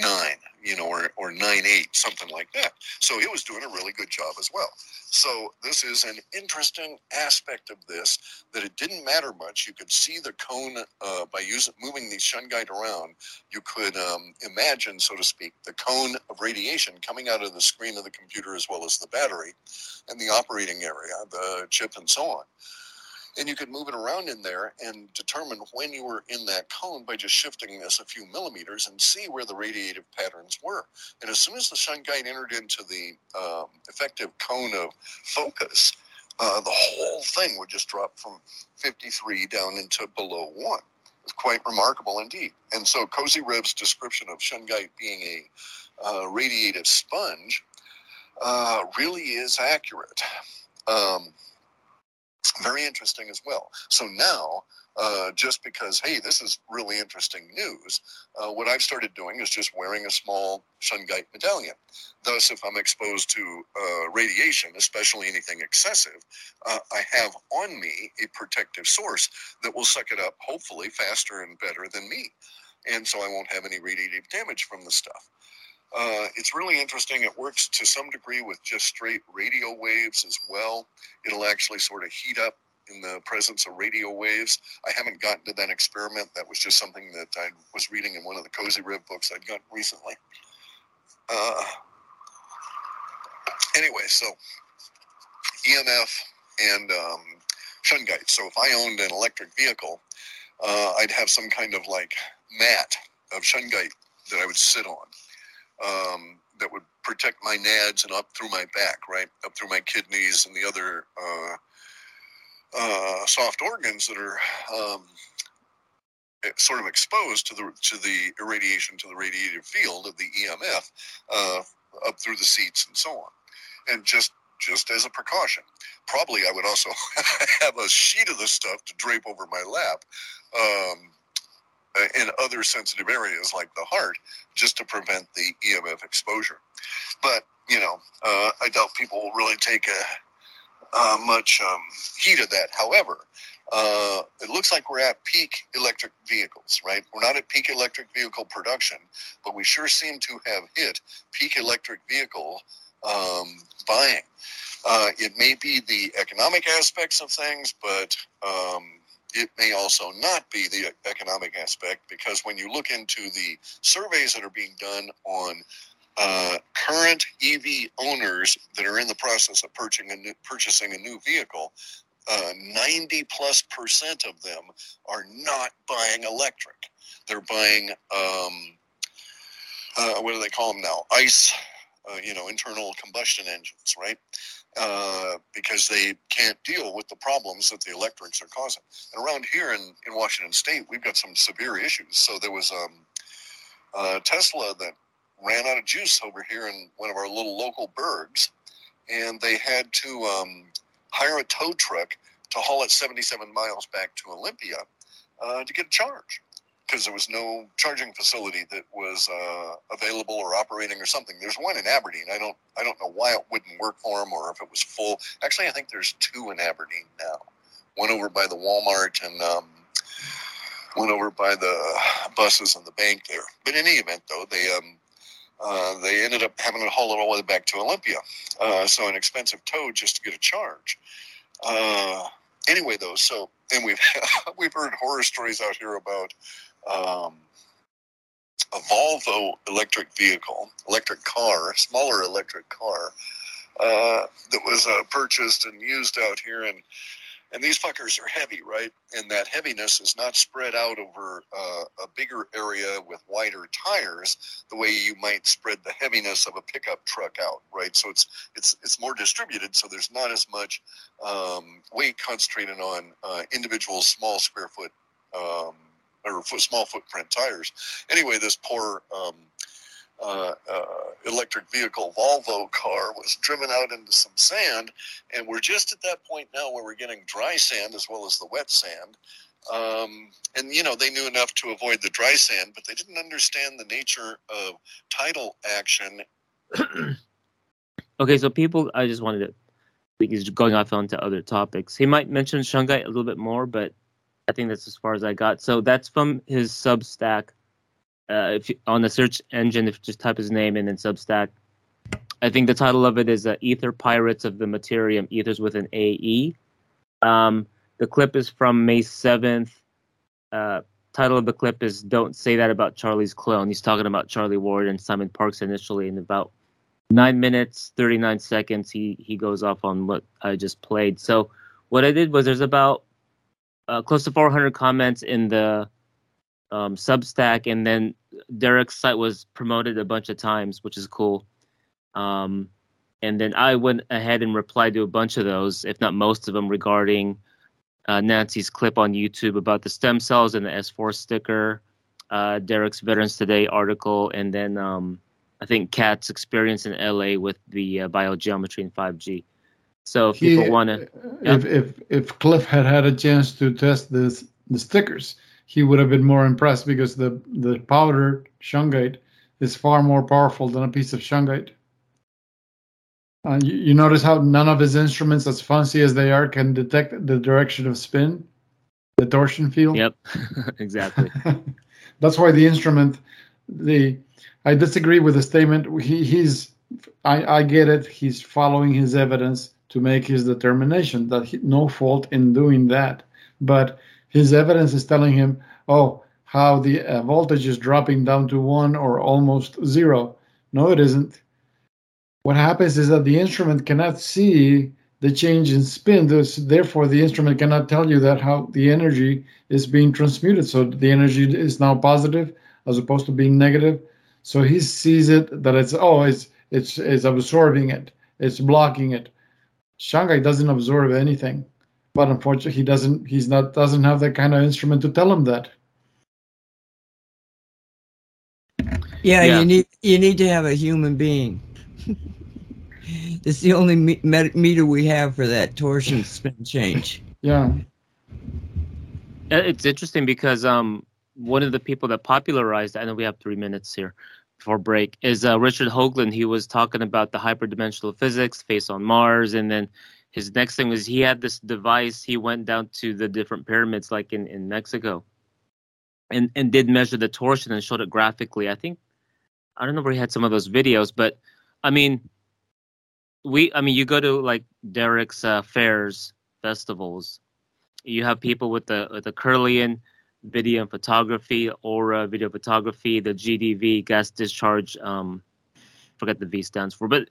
nine, you know, or, or nine eight, something like that. So it was doing a really good job as well. So this is an interesting aspect of this that it didn't matter much. You could see the cone uh, by using moving the shungite around. You could um, imagine, so to speak, the cone of radiation coming out of the screen of the computer as well as the battery and the operating area, the chip, and so on and you could move it around in there and determine when you were in that cone by just shifting this a few millimeters and see where the radiative patterns were. And as soon as the shungite entered into the um, effective cone of focus, uh, the whole thing would just drop from 53 down into below one. It's quite remarkable indeed. And so Kozyrev's description of shungite being a uh, radiative sponge uh, really is accurate. Um, very interesting as well. So now, uh, just because, hey, this is really interesting news, uh, what I've started doing is just wearing a small shungite medallion. Thus, if I'm exposed to uh, radiation, especially anything excessive, uh, I have on me a protective source that will suck it up, hopefully, faster and better than me. And so I won't have any radiative damage from the stuff. Uh, it's really interesting. It works to some degree with just straight radio waves as well. It'll actually sort of heat up in the presence of radio waves. I haven't gotten to that experiment. That was just something that I was reading in one of the Kozyrev books I'd gotten recently. Uh, anyway, so EMF and um, shungite. So if I owned an electric vehicle, uh, I'd have some kind of like mat of shungite that I would sit on um, that would protect my nads and up through my back, right up through my kidneys and the other uh, uh, soft organs that are um, sort of exposed to the to the irradiation to the radiative field of the EMF uh, up through the seats and so on, and just just as a precaution. Probably I would also have a sheet of this stuff to drape over my lap. Um, in other sensitive areas like the heart just to prevent the EMF exposure. But, you know, uh, I doubt people will really take a, uh, much um, heed of that. However, uh, it looks like we're at peak electric vehicles, right? We're not at peak electric vehicle production, but we sure seem to have hit peak electric vehicle um, buying. Uh, it may be the economic aspects of things, but um, it may also not be the economic aspect because when you look into the surveys that are being done on uh, current EV owners that are in the process of purchasing a new, purchasing a new vehicle, uh, 90 plus percent of them are not buying electric. They're buying, um, uh, what do they call them now? ICE, uh, you know, internal combustion engines, right? Uh, because they can't deal with the problems that the electrics are causing. And around here in, in Washington State, we've got some severe issues. So there was um, a Tesla that ran out of juice over here in one of our little local burgs, and they had to um, hire a tow truck to haul it 77 miles back to Olympia uh, to get a charge because there was no charging facility that was uh, available or operating or something. There's one in Aberdeen. I don't I don't know why it wouldn't work for them or if it was full. Actually, I think there's two in Aberdeen now. One over by the Walmart and um, one over by the buses and the bank there. But in any event, though, they um, uh, they ended up having to haul it all the way back to Olympia. Uh, so an expensive tow just to get a charge. Uh, anyway, though, so and we've we've heard horror stories out here about um, a Volvo electric vehicle, electric car, smaller electric car uh, that was uh, purchased and used out here. And, and these fuckers are heavy, right? And that heaviness is not spread out over uh, a bigger area with wider tires the way you might spread the heaviness of a pickup truck out, right? So it's it's it's more distributed, so there's not as much um, weight concentrated on uh, individual small square foot um, or small footprint tires. Anyway, this poor um, uh, uh, electric vehicle Volvo car was driven out into some sand, and we're just at that point now where we're getting dry sand as well as the wet sand. Um, and you know they knew enough to avoid the dry sand, but they didn't understand the nature of tidal action. okay, so people, I just wanted to. He's going off onto other topics. He might mention Shungite a little bit more, but I think that's as far as I got. So that's from his Substack. Uh, if you, on the search engine, if you just type his name and then Substack, I think the title of it is uh, "Ether Pirates of the Materium." Ethers with an A E. Um, the clip is from May seventh. Uh, title of the clip is "Don't Say That About Charlie's Clone." He's talking about Charlie Ward and Simon Parks initially, in about nine minutes thirty nine seconds. He he goes off on what I just played. So what I did was there's about uh, close to 400 comments in the um, Substack, and then Derek's site was promoted a bunch of times, which is cool. Um, and then I went ahead and replied to a bunch of those, if not most of them, regarding uh, Nancy's clip on YouTube about the stem cells and the S4 sticker, uh, Derek's Veterans Today article, and then um, I think Kat's experience in LA with the uh, biogeometry in 5G. So if He- people want to, If if if Cliff had had a chance to test this the stickers, he would have been more impressed because the the powder shungite is far more powerful than a piece of shungite. Uh, you, you notice how none of his instruments, as fancy as they are, can detect the direction of spin, the torsion field. yep, exactly. That's why the instrument, the I disagree with the statement. He, he's I, I get it. He's following his evidence to make his determination that he, no fault in doing that. But his evidence is telling him, oh, how the uh, voltage is dropping down to one or almost zero. No, it isn't. What happens is that the instrument cannot see the change in spin. Therefore, the instrument cannot tell you that how the energy is being transmuted. So the energy is now positive as opposed to being negative. So he sees it that it's oh it's it's it's absorbing it, it's blocking it. Shungite doesn't absorb anything, but unfortunately he doesn't he's not doesn't have that kind of instrument to tell him that. Yeah, Yeah. you need you need to have a human being. it's the only me- meter we have for that torsion spin change. Yeah, Uh, It's interesting because um one of the people that popularized I know we have three minutes here before break is uh, Richard Hoagland. He was talking about the hyperdimensional physics, face on Mars, and then his next thing was he had this device. He went down to the different pyramids, like in in Mexico, and and did measure the torsion and showed it graphically. I think I don't know where he had some of those videos, but I mean, we I mean you go to like Derek's uh, fairs festivals you have people with the with the Kirlian video and photography, Aura video photography, the GDV gas discharge. Um, forget the V stands for, but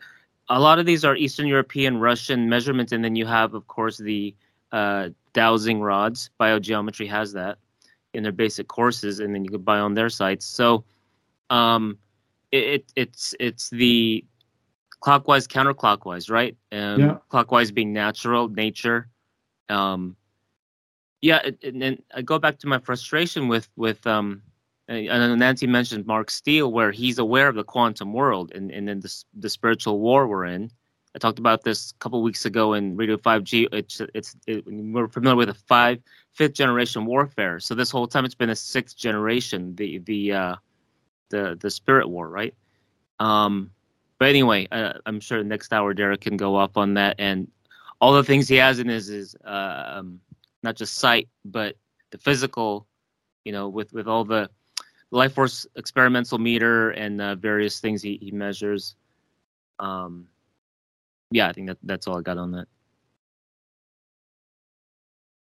a lot of these are Eastern European, Russian measurements, and then you have, of course, the uh, dowsing rods. Biogeometry has that in their basic courses, and then you could buy on their sites. So, um, it, it it's it's the clockwise, counterclockwise, right? Um, Yeah. Clockwise being natural, nature. Um, yeah, and then I go back to my frustration with with um, and Nancy mentioned Mark Steele, where he's aware of the quantum world and and then the the spiritual war we're in. I talked about this a couple weeks ago in Radio 5G. It's it's it, we're familiar with a five fifth generation warfare. So this whole time it's been a sixth generation, the the uh, the the spirit war, right? Um, but anyway, uh, I'm sure next hour Derek can go off on that and all the things he has in his is uh, um, not just sight, but the physical, you know, with with all the life force experimental meter and uh, various things he, he measures. Um, yeah, I think that that's all I got on that.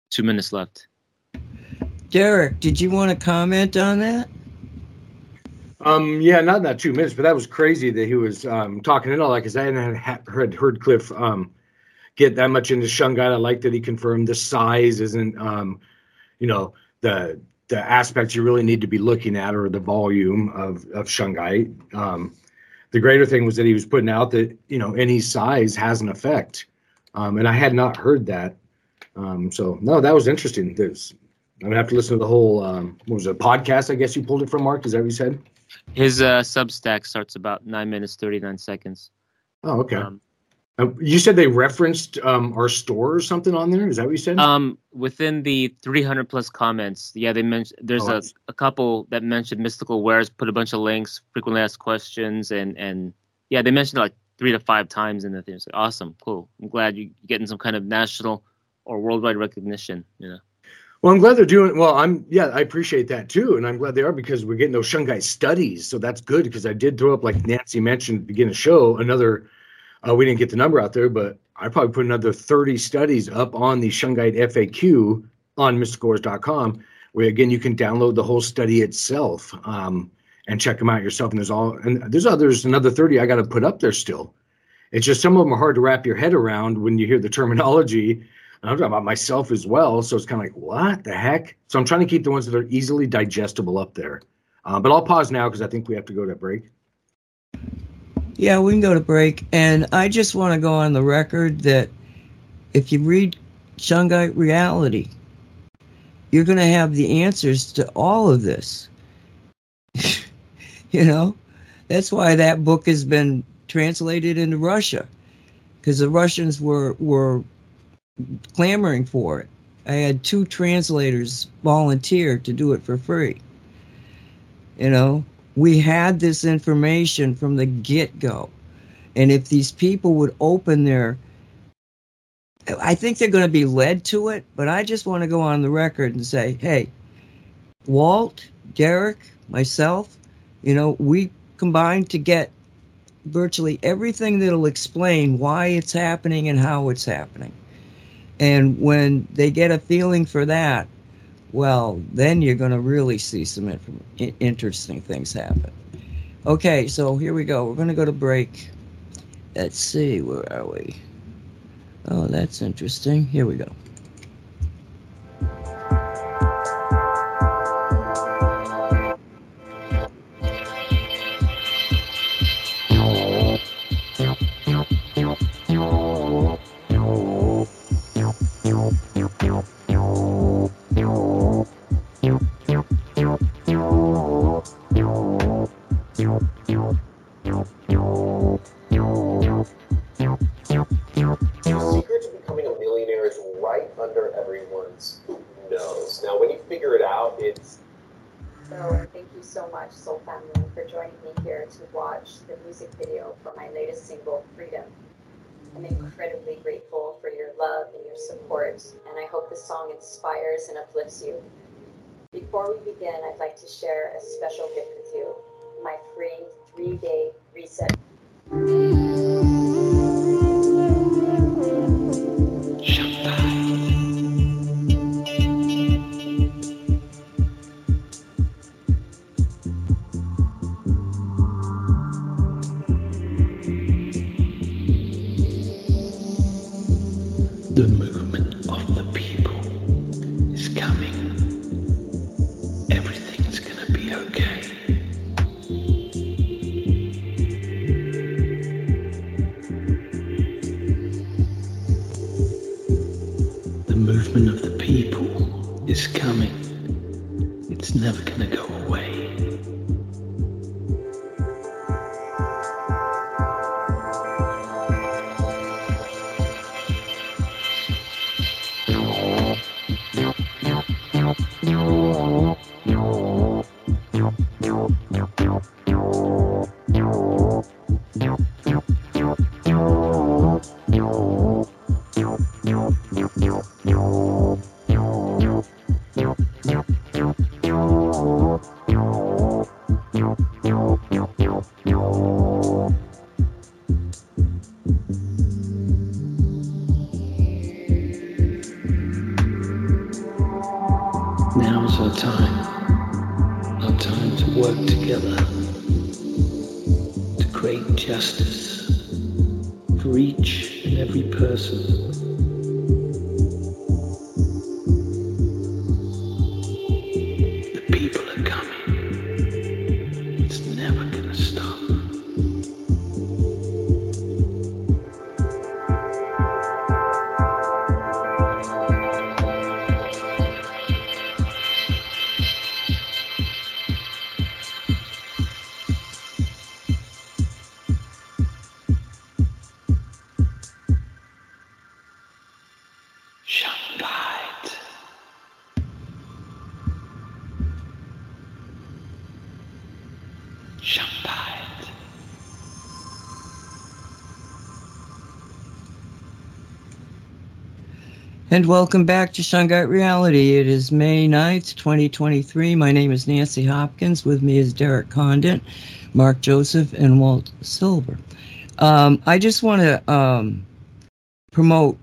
Two minutes left. Derek, did you want to comment on that? Um, yeah, not in that two minutes, but that was crazy that he was um, talking and all that because I hadn't had, heard, heard Cliff um, get that much into Shungite. I like that he confirmed the size isn't, um, you know, the the aspects you really need to be looking at or the volume of of Shungite. Um, the greater thing was that he was putting out that you know any size has an effect, um, and I had not heard that. Um, so no, that was interesting. There's I'm gonna have to listen to the whole. Um, what was it? Podcast? I guess you pulled it from Mark. Is that what you said? His uh, Substack starts about nine minutes thirty nine seconds. Oh, okay. Um, you said they referenced um, our store or something on there. Is that what you said? um, within the three hundred plus comments, yeah, they mentioned there's Oh, a, a couple that mentioned mystical wares, put a bunch of links, frequently asked questions, and and yeah, they mentioned it like three to five times in the thing. It's like, awesome, cool. I'm glad you're getting some kind of national or worldwide recognition. You know. Well, I'm glad they're doing well. I'm yeah, I appreciate that too, and I'm glad they are because we're getting those Shungite studies, so that's good because I did throw up like Nancy mentioned at the beginning of the show another. Uh, we didn't get the number out there, but I probably put another 30 studies up on the Shungite FAQ on mysticals.com, where again you can download the whole study itself um, and check them out yourself. And there's all and there's others another 30 I got to put up there still. It's just some of them are hard to wrap your head around when you hear the terminology. And I'm talking about myself as well. So it's kind of like, what the heck? So I'm trying to keep the ones that are easily digestible up there. Uh, but I'll pause now because I think we have to go to break. Yeah, we can go to break. And I just want to go on the record that if you read Shungite Reality, you're going to have the answers to all of this. you know, that's why that book has been translated into Russia because the Russians were were clamoring for it. I had two translators volunteer to do it for free. You know, we had this information from the get go. And if these people would open their, I think they're going to be led to it, but I just want to go on the record and say, hey, Walt, Derek, myself, you know, we combined to get virtually everything that'll explain why it's happening and how it's happening. And when they get a feeling for that, well, then you're going to really see some interesting things happen. Okay, so here we go. We're going to go to break. Let's see, where are we? Oh, that's interesting. Here we go. The music video for my latest single, Freedom. I'm incredibly grateful for your love and your support, and I hope the song inspires and uplifts you. Before we begin, I'd like to share a special gift with you my free three day reset Now's our time. Our time to work together to create justice for each and every person. And welcome back to Shungite Reality. It is May 9th, 2023. My name is Nancy Hopkins. With me is Derek Condit, Mark Joseph, and Walt Silva. Um, I just want to um, promote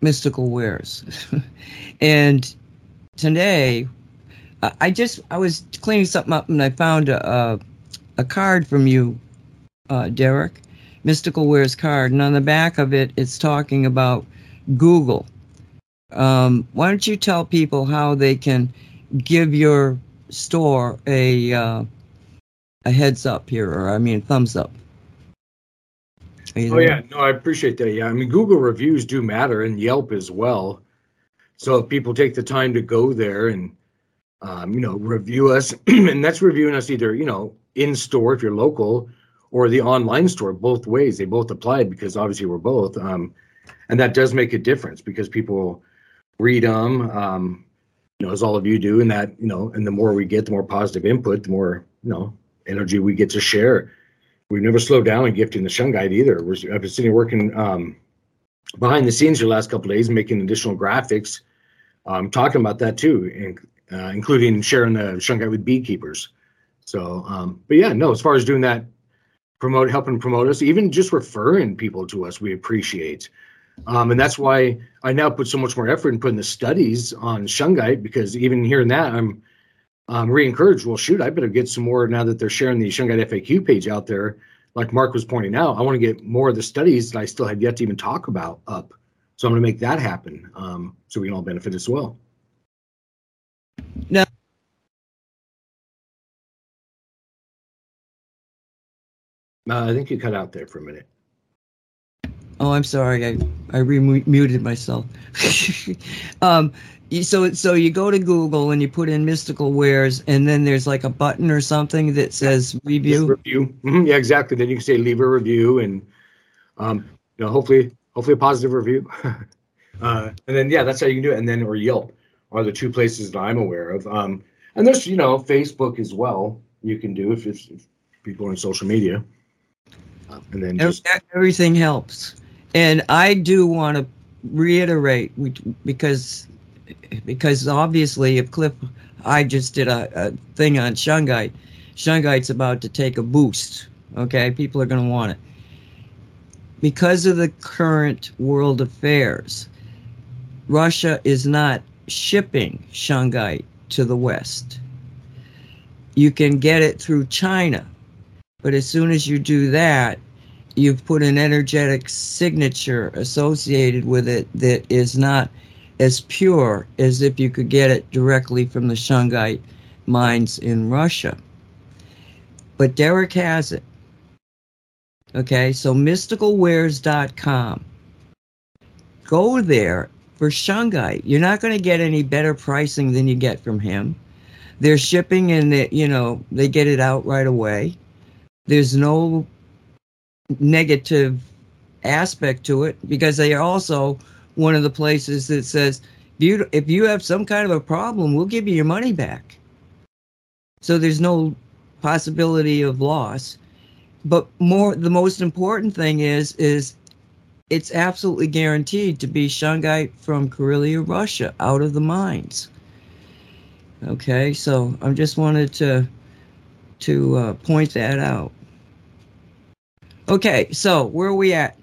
mystical wares. and today, I just I was cleaning something up and I found a a, a card from you, uh, Derek, mystical wares card, and on the back of it, it's talking about Google. Um, why don't you tell people how they can give your store a uh, a heads up here, or I mean, thumbs up? Oh yeah, no, I appreciate that. Yeah, I mean, Google reviews do matter, and Yelp as well. So if people take the time to go there and um, you know review us, and that's reviewing us either you know in store if you're local or the online store. Both ways, they both apply because obviously we're both, um, and that does make a difference because people read them, um, you know, as all of you do, and that you know, and the more we get, the more positive input, the more you know energy we get to share we've never slowed down in gifting the Shungite either. We're, I've been sitting working um, behind the scenes the last couple of days, making additional graphics, um, talking about that too, and, uh, including sharing the Shungite with beekeepers. So, um, but yeah, no, as far as doing that, promote, helping promote us, even just referring people to us, we appreciate. Um, and that's why I now put so much more effort in putting the studies on Shungite because even hearing that, I'm um, re-encouraged. Well, shoot, I better get some more now that they're sharing the Shungite FAQ page out there. Like Mark was pointing out, I want to get more of the studies that I still have yet to even talk about up. So I'm going to make that happen, um, so we can all benefit as well. Now, Uh, I think you cut out there for a minute. Oh, I'm sorry. I I remuted myself. um, so so you go to Google and you put in mystical wares, and then there's like a button or something that says review. review. Mhm, yeah, exactly. Then you can say leave a review and, um, you know, hopefully, hopefully a positive review. uh, and then yeah, that's how you can do it. And then or Yelp are the two places that I'm aware of. Um, and there's you know Facebook as well. You can do if it's if people are on social media. Uh, and then just Everything helps, and I do want to reiterate because because obviously if Clif, I just did a, a thing on Shungite. Shungite's about to take a boost. Okay, people are going to want it because of the current world affairs. Russia is not shipping Shungite to the West. You can get it through China, but as soon as you do that, you've put an energetic signature associated with it that is not as pure as if you could get it directly from the Shungite mines in Russia. But Derek has it. Okay, so mysticalwares.com. Go there for Shungite. You're not going to get any better pricing than you get from him. They're shipping and they, you know, they get it out right away. There's no negative aspect to it because they are also one of the places that says if you, if you have some kind of a problem, we'll give you your money back. So there's no possibility of loss. But more, the most important thing is is it's absolutely guaranteed to be shungite from Karelia, Russia, out of the mines. Okay, so I just wanted to to uh, point that out. Okay, so where are we at?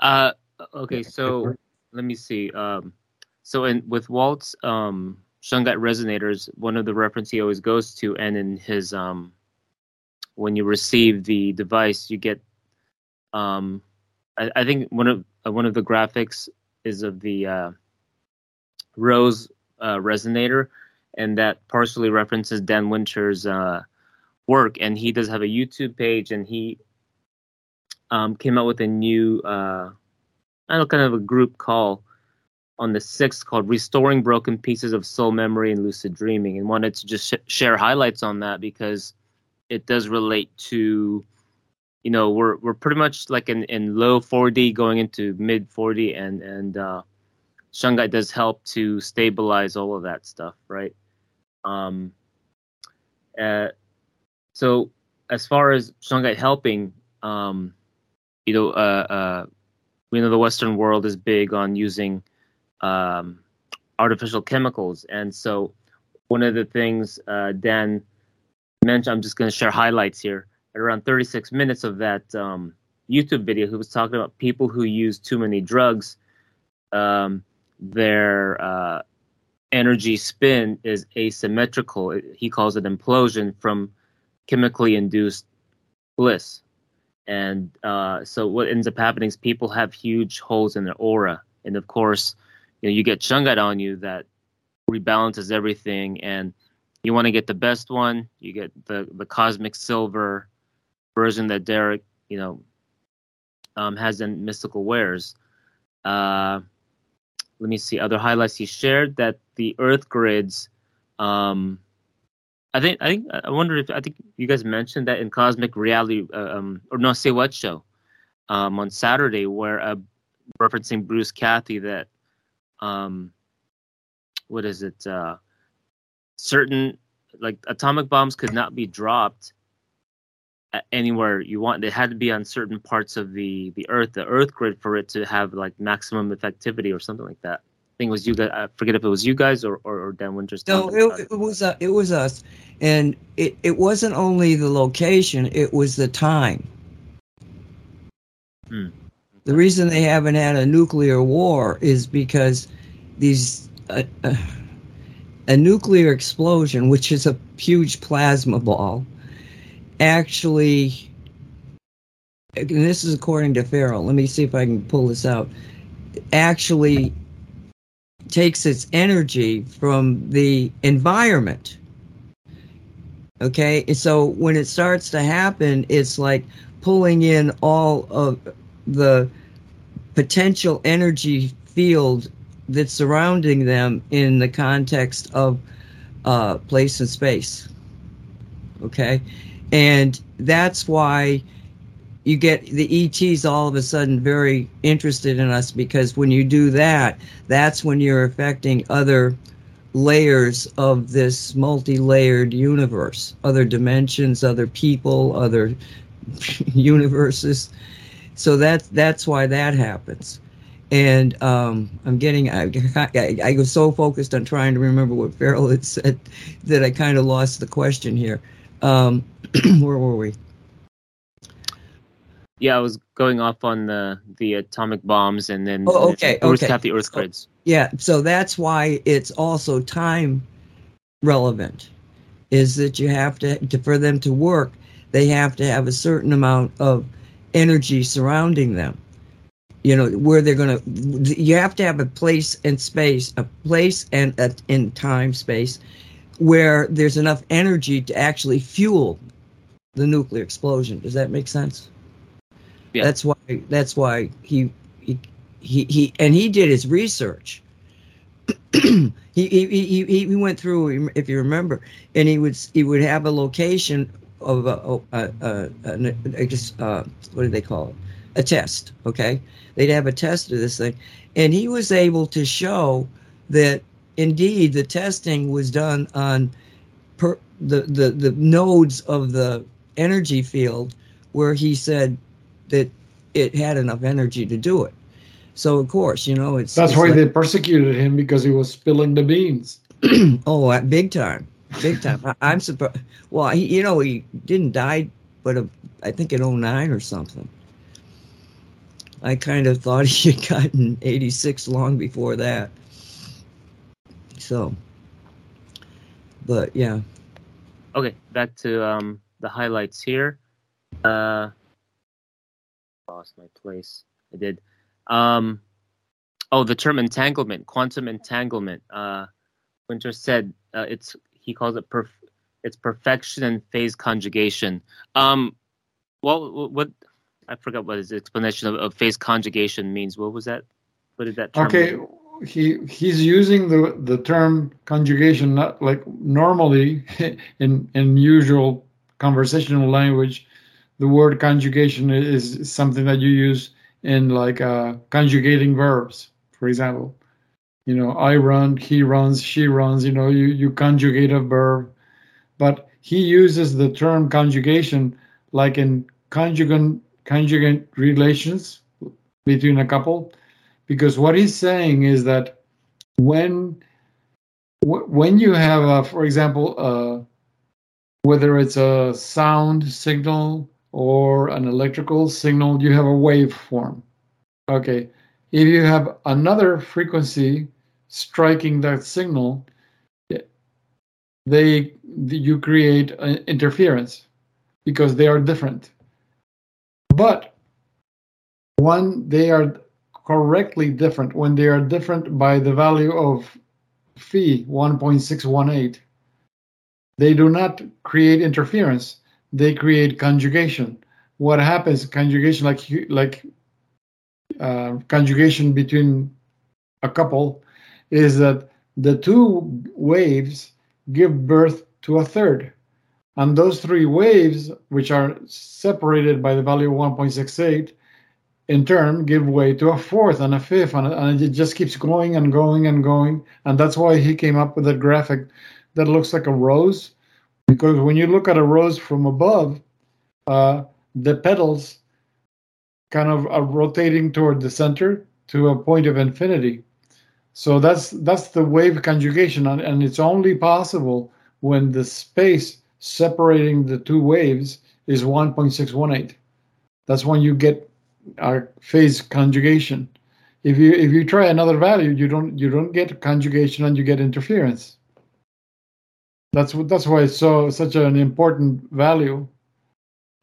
Uh, okay, so let me see. Um, so in with Walt's um Shungite resonators, one of the reference he always goes to, and in his um, when you receive the device, you get um, I, I think one of uh, one of the graphics is of the uh, Rose uh, resonator, and that partially references Dan Winter's uh, work, and he does have a YouTube page, and he um, came out with a new uh, I don't know, kind of a group call on the 6th called Restoring Broken Pieces of Soul Memory and Lucid Dreaming and wanted to just sh- share highlights on that because it does relate to you know we're we're pretty much like in, in low 4D going into mid 4D and and uh Shungite does help to stabilize all of that stuff right? Um uh so as far as Shungite helping um you know uh uh we know the Western world is big on using um, artificial chemicals, and so one of the things uh, Dan mentioned, I'm just going to share highlights here. At around 36 minutes of that um, YouTube video, he was talking about people who use too many drugs. Um, their uh, energy spin is asymmetrical. He calls it implosion from chemically induced bliss. And uh, so what ends up happening is people have huge holes in their aura. And of course, you know, you get shungite on you that rebalances everything and you want to get the best one, you get the the cosmic silver version that Derek, you know, um, has in mystical wares. Uh, let me see other highlights he shared that the earth grids um, I think I think I wonder if I think you guys mentioned that in Cosmic Reality uh, um, or no say what show um, on Saturday where uh, referencing Bruce Cathie that um, what is it uh, certain like atomic bombs could not be dropped anywhere you want. They had to be on certain parts of the the Earth, the Earth grid, for it to have like maximum effectivity or something like that. Think it was you guys. I forget if it was you guys or or, or Dan Winters. No, it, it, was uh, it was us, and it it wasn't only the location; it was the time. Hmm. The reason they haven't had a nuclear war is because these uh, uh, a nuclear explosion, which is a huge plasma ball, actually. And this is according to Farrell. Let me see if I can pull this out. Actually, takes its energy from the environment. Okay, so when it starts to happen, it's like pulling in all of the potential energy field that's surrounding them in the context of uh, place and space. Okay, and that's why you get the ETs all of a sudden very interested in us because when you do that, that's when you're affecting other layers of this multi-layered universe, other dimensions, other people, other universes. So that's that's why that happens. And um, I'm getting I, I, I was so focused on trying to remember what Farrell had said that I kind of lost the question here. Um, where were we? Yeah, I was going off on the the atomic bombs and then oh, okay, Earth okay. the Earth grids. Yeah, so that's why it's also time relevant. Is that you have to, to for them to work, they have to have a certain amount of energy surrounding them. You know where they're gonna. You have to have a place and space, a place and a, in time space, where there's enough energy to actually fuel the nuclear explosion. Does that make sense? Yeah. That's why. That's why he he he, he and he did his research. he, he he he went through if you remember, and he would he would have a location of a, a, a, a, just uh, what do they call it? A test. Okay, they'd have a test of this thing, and he was able to show that indeed the testing was done on per, the, the the nodes of the energy field where he said that it had enough energy to do it. So of course, you know, it's that's it's why like, they persecuted him because he was spilling the beans. oh, uh, big time, big time. I, am surprised. Well, he, you know, he didn't die, but uh, I think in 09 or something. I kind of thought he had gotten 86 long before that. So, but yeah. Okay, back to um, the highlights here. Uh, lost my place. I did. Um, oh, the term entanglement, quantum entanglement. Uh, Winter said uh, it's he calls it perf- it's perfection and phase conjugation. Um, well, what I forgot what his explanation of, of phase conjugation means. What was that? What did that term Okay, mean? he he's using the the term conjugation not like normally in in usual conversational language. The word conjugation is something that you use in like uh, conjugating verbs, for example. You know, I run, he runs, she runs. You know, you you conjugate a verb, but he uses the term conjugation like in conjugate conjugate relations, between a couple because what he's saying is that when when you have a, for example uh, whether it's a sound signal or an electrical signal you have a waveform. Okay if you have another frequency striking that signal they you create an interference because they are different. But when they are correctly different when they are different by the value of phi 1.618 they do not create interference they create conjugation. What happens conjugation like like uh, conjugation between a couple is that the two waves give birth to a third. And those three waves which are separated by the value of 1.68 in turn give way to a fourth and a fifth and, and it just keeps going and going and going. And that's why he came up with a graphic that looks like a rose because when you look at a rose from above uh, the petals kind of are rotating toward the center to a point of infinity so that's that's the wave conjugation and, it's only possible when the space separating the two waves is 1.618 that's when you get our phase conjugation. If you if you try another value, you don't you don't get conjugation and you get interference. That's that's why it's so such an important value,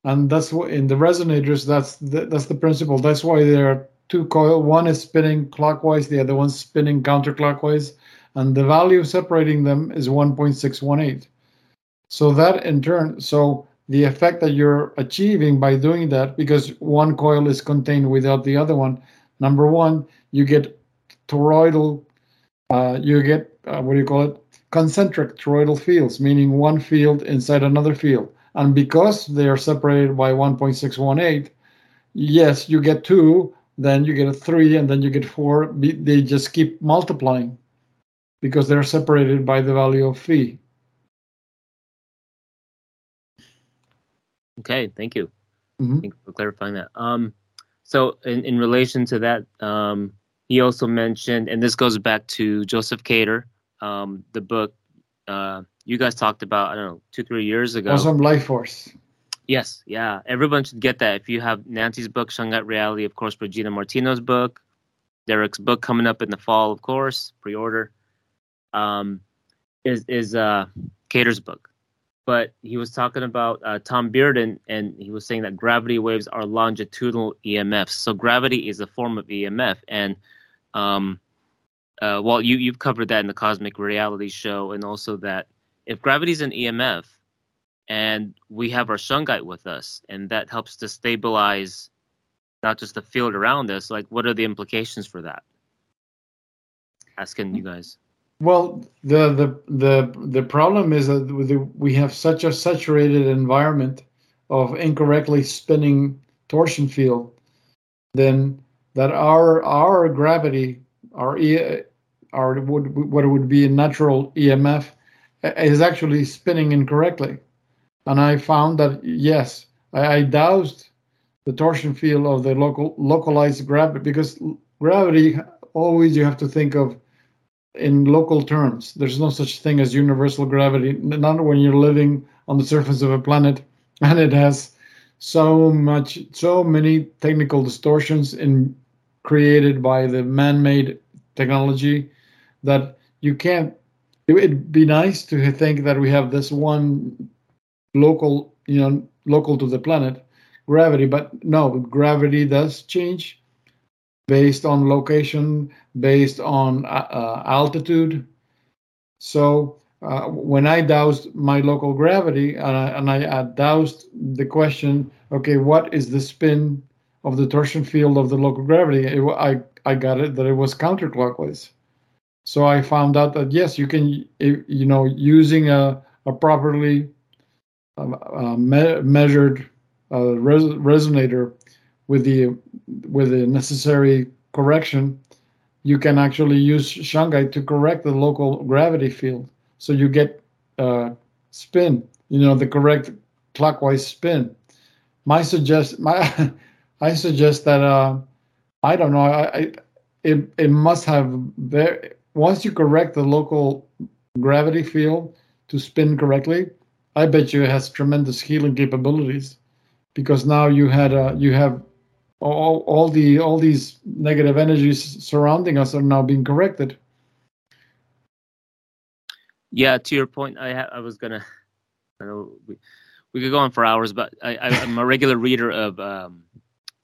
and that's what in the resonators that's the, that's the principle. That's why there are two coil. One is spinning clockwise, the other one's spinning counterclockwise, and the value separating them is 1.618. So that in turn, so the effect that you're achieving by doing that because one coil is contained without the other one number one you get toroidal uh, you get uh, what do you call it concentric toroidal fields meaning one field inside another field and because they are separated by 1.618 yes you get two then you get a three and then you get four they just keep multiplying because they're separated by the value of phi Okay, thank you. Mhm. Thank you for clarifying that. Um, so in, in relation to that, um, he also mentioned, and this goes back to Joseph Cater, um, the book uh, you guys talked about, I don't know, two, three years ago. awesome life force Yes, yeah. Everyone should get that. If you have Nancy's book, Shungite Reality, of course, Regina Martino's book, Derek's book coming up in the fall, of course, pre-order, um, is is uh, Cater's book. But he was talking about uh, Tom Bearden, and he was saying that gravity waves are longitudinal EMFs. So gravity is a form of EMF, and um, uh, well, you you've covered that in the Cosmic Reality show, and also that if gravity is an EMF, and we have our shungite with us, and that helps to stabilize not just the field around us. Like, what are the implications for that? Asking you guys. Well, the the the the problem is that we have such a saturated environment of incorrectly spinning torsion field, then that our our gravity, our our would what would be a natural EMF, uh, is actually spinning incorrectly, and I found that yes, I, I dowsed the torsion field of the local localized gravity because gravity always you have to think of in local terms. There's no such thing as universal gravity, not when you're living on the surface of a planet and it has so much, so many technical distortions in created by the man-made technology that you can't. It would be nice to think that we have this one local, you know, local to the planet gravity, but no, gravity does change based on location, based on uh, uh, altitude. So uh, when I dowsed my local gravity and I, and I dowsed the question, okay, what is the spin of the torsion field of the local gravity? It, I I got it that it was counterclockwise. So I found out that yes, you can, you know, using a, a properly uh, me- measured uh, res- resonator with the with the necessary correction, you can actually use Shungite to correct the local gravity field, so you get uh, spin. You know, the correct clockwise spin. My suggest my I suggest that uh, I don't know. I, I it it must have very once you correct the local gravity field to spin correctly. I bet you it has tremendous healing capabilities because now you had a you have all all the all these negative energies surrounding us are now being corrected. Yeah, to your point, I ha- I was gonna. I know we, we could go on for hours, but I, I I'm a regular reader of um,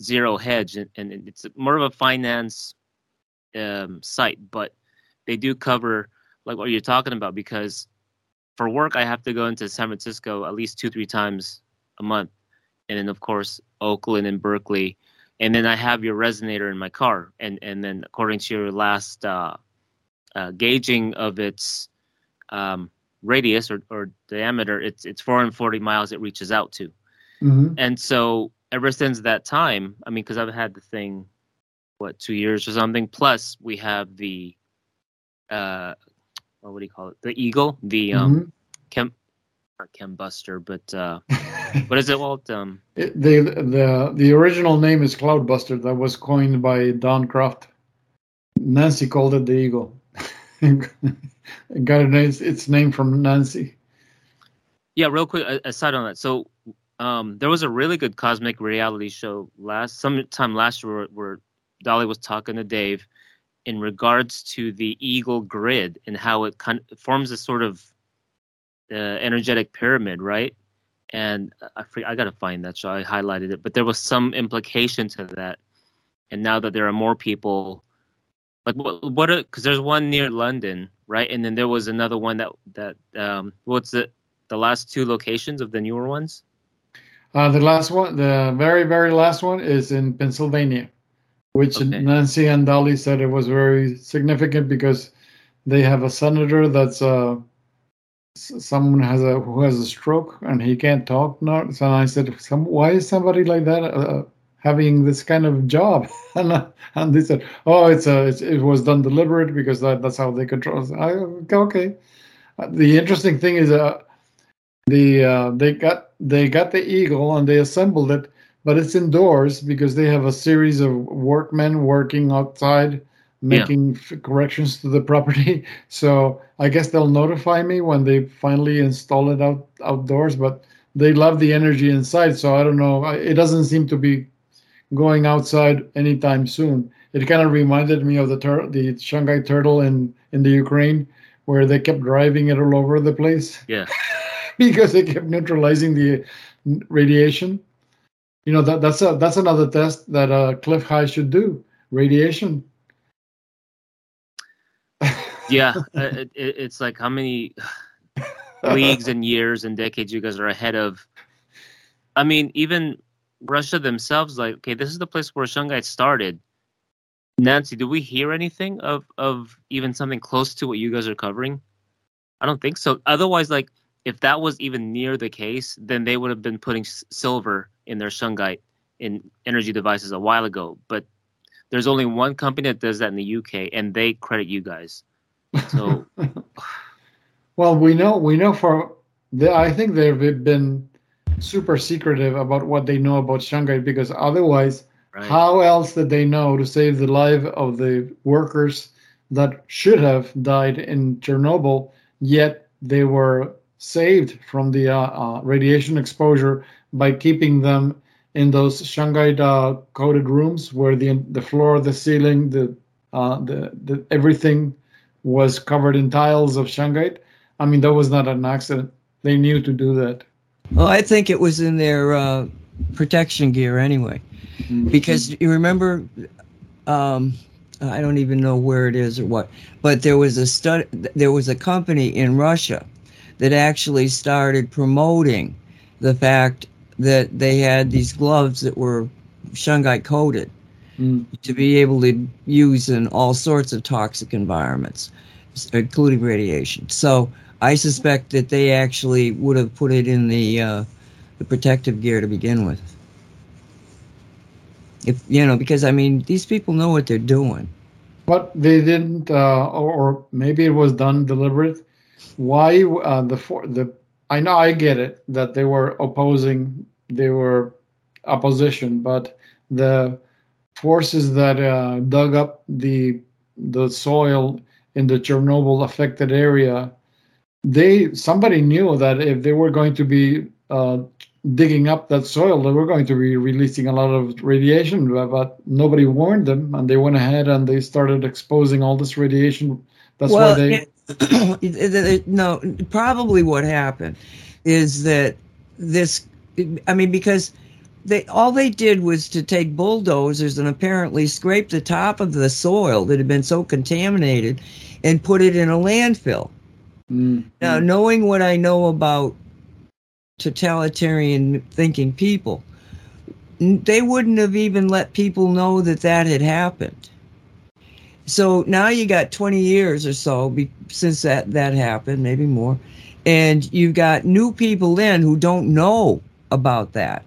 Zero Hedge, and, and it's more of a finance um, site, but they do cover like what you're talking about because for work I have to go into San Francisco at least two three times a month, and then of course Oakland and Berkeley, and then I have your resonator in my car, and and then according to your last uh, uh, gauging of its um, radius or, or diameter, it's it's 440 miles it reaches out to, Mm-hmm. and so ever since that time, I mean, because I've had the thing, what two years or something. Plus we have the, uh, what do you call it? The Eagle, the um, chem, not chem buster, but uh, what is it, Walt? Um, It, the the the original name is Cloudbuster. That was coined by Don Croft. Nancy called it the Eagle. it got its, its name from Nancy. Yeah, real quick aside on that. So, um, there was a really good cosmic reality show last sometime last year where, where Dolly was talking to Dave in regards to the Eagle grid and how it of forms a sort of uh, energetic pyramid, right? And I I gotta find that show. I highlighted it, but there was some implication to that. And now that there are more people, like what? What? Because there's one near London, right? And then there was another one that that um, what's the the last two locations of the newer ones? Uh, the last one, the very very last one, is in Pennsylvania, which Okay. Nancy and Dolly said it was very significant because they have a senator that's uh someone has a who has a stroke and he can't talk now. So I said, Some, why is somebody like that uh, having this kind of job? and uh, and they said, oh, it's a it's, it was done deliberate because that, that's how they control. us." I okay. Uh, the interesting thing is uh the uh, they got they got the eagle and they assembled it but it's indoors because they have a series of workmen working outside making f- corrections to the property. So i guess they'll notify me when they finally install it out outdoors but they love the energy inside so i don't know. It doesn't seem to be going outside anytime soon. It kind of reminded me of the tur- the shungite turtle in in the ukraine where they kept driving it all over the place. Yeah. because they kept neutralizing the radiation. You know that that's a that's another test that uh, Clif High should do. Radiation. Yeah, uh, it, it, it's like how many leagues and years and decades you guys are ahead of. I mean, even Russia themselves, like, okay, this is the place where Shungite started. Nancy, do we hear anything of of even something close to what you guys are covering? I don't think so. Otherwise, like, if that was even near the case, then they would have been putting s- silver in their shungite in energy devices a while ago. But there's only one company that does that in the UK, and they credit you guys. So Well, we know we know for the, I think they've been super secretive about what they know about Shungite because otherwise, right. how else did they know to save the life of the workers that should have died in Chernobyl? Yet they were saved from the uh, uh, radiation exposure by keeping them in those Shungite uh, coated rooms where the the floor, the ceiling, the uh, the, the everything was covered in tiles of Shungite. I mean, that was not an accident. They knew to do that. Well, I think it was in their uh, protection gear anyway, because you remember, um, I don't even know where it is or what, but there was a stud, there was a company in Russia that actually started promoting the fact that they had these gloves that were shungite coated Mm. to be able to use in all sorts of toxic environments, including radiation. So I suspect that they actually would have put it in the uh, the protective gear to begin with. If you know, because I mean, these people know what they're doing. But they didn't, uh, or, or maybe it was done deliberate. Why uh, the for the? I know I get it that they were opposing, they were opposition, but the forces that uh, dug up the the soil in the Chernobyl affected area, they somebody knew that if they were going to be uh, digging up that soil, they were going to be releasing a lot of radiation, but nobody warned them, and they went ahead and they started exposing all this radiation. That's well, why they. it- it- it- no, probably what happened is that this. I mean, because they all they did was to take bulldozers and apparently scrape the top of the soil that had been so contaminated, and put it in a landfill. Mm, Now, knowing what I know about totalitarian thinking people, they wouldn't have even let people know that that had happened. So now you got 20 years or so be, since that, that happened, maybe more, and you've got new people in who don't know about that.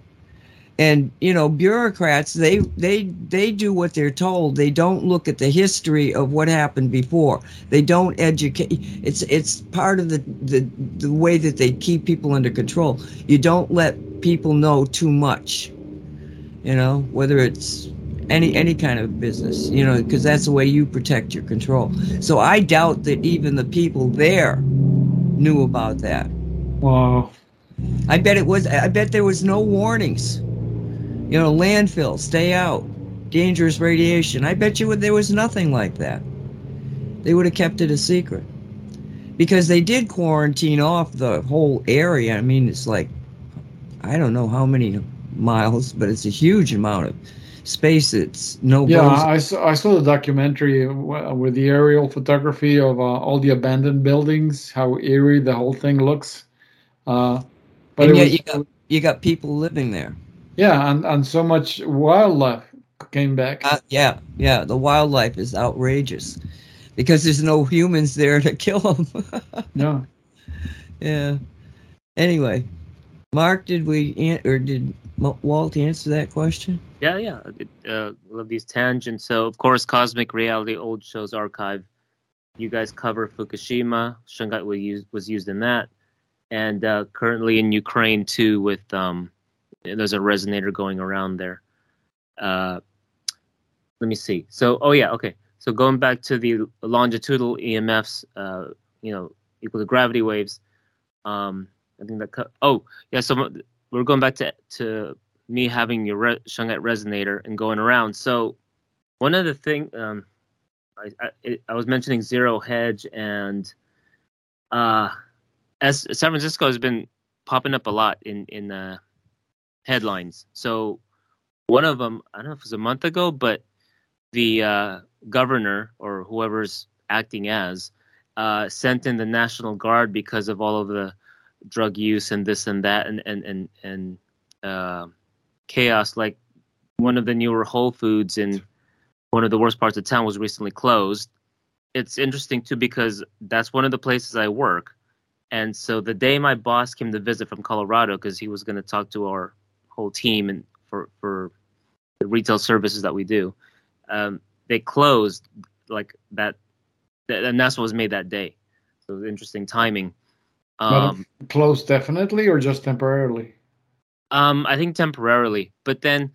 And you know, bureaucrats they they they do what they're told. They don't look at the history of what happened before. They don't educate. It's it's part of the the, the way that they keep people under control. You don't let people know too much. You know, whether it's any mm-hmm. any kind of business, you know, because that's the way you protect your control. So I doubt that even the people there knew about that. wow. I bet it was. I bet there was no warnings. You know, landfill, stay out, dangerous radiation. I bet you there was nothing like that. They would have kept it a secret because they did quarantine off the whole area. I mean, it's like I don't know how many miles, but it's a huge amount of space. It's no. Yeah, bones- I saw, I saw the documentary with the aerial photography of uh, all the abandoned buildings, how eerie the whole thing looks. Uh, but and yet was, you got you got people living there. yeah, and, and so much wildlife came back. Uh, yeah, yeah. The wildlife is outrageous because there's no humans there to kill them. no. yeah. Anyway, Mark, did we or did Walt answer that question? Yeah, yeah. Uh, love these tangents. So, of course, Cosmic Reality Old Shows Archive. You guys cover Fukushima. Shungite was used, was used in that. And uh, currently in Ukraine, too, with um, there's a resonator going around there. Uh, let me see. So, oh, yeah, okay. So, going back to the longitudinal EMFs, uh, you know, equal to gravity waves. Um, I think that, co- oh, yeah, so we're going back to, to me having your re- shungite resonator and going around. So one of the thing um, I, I, I was mentioning zero hedge and uh, as San Francisco has been popping up a lot in in uh, headlines. So one of them I don't know if it was a month ago, but the uh, governor or whoever's acting as uh, sent in the National Guard because of all of the drug use and this and that and and and and uh, chaos. Like one of the newer Whole Foods in one of the worst parts of town was recently closed. It's interesting too because that's one of the places I work, and so the day my boss came to visit from Colorado because he was going to talk to our whole team and for for the retail services that we do, um, they closed like that, th- and that's what was made that day. So it was interesting timing. Um, close definitely or just temporarily? Um, I think temporarily, but then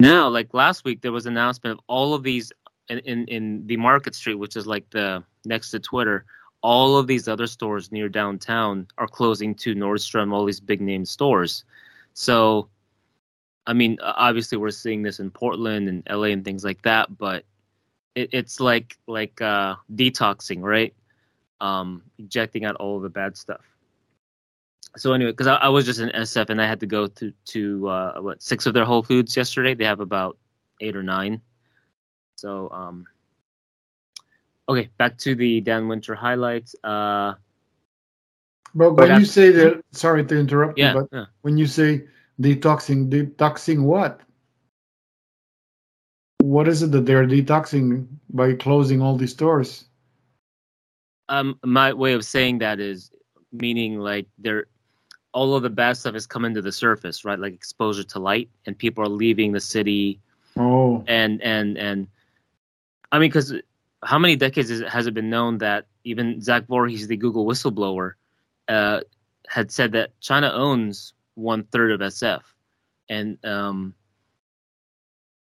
now, like last week, there was an announcement of all of these in, in in the Market Street, which is like the next to Twitter. All of these other stores near downtown are closing to Nordstrom. All these big name stores. So, I mean, obviously, we're seeing this in Portland and LA and things like that. But it, it's like like uh, detoxing, right? Um, ejecting out all the bad stuff so anyway, because I, I was just in SF and I had to go to to uh, what six of their Whole Foods yesterday. They have about eight or nine. So um, okay, back to the Dan Winter highlights. Uh, But when you say that, sorry to interrupt yeah, you, but yeah. when you say detoxing, detoxing what? What is it that they're detoxing by closing all these stores? Um, my way of saying that is meaning like they're all of the bad stuff is coming to the surface, right? Like exposure to light, and people are leaving the city Oh, and and and I mean, because how many decades is has it been known that even Zach Vorhies, the Google whistleblower, uh, had said that China owns one third of SF, and um,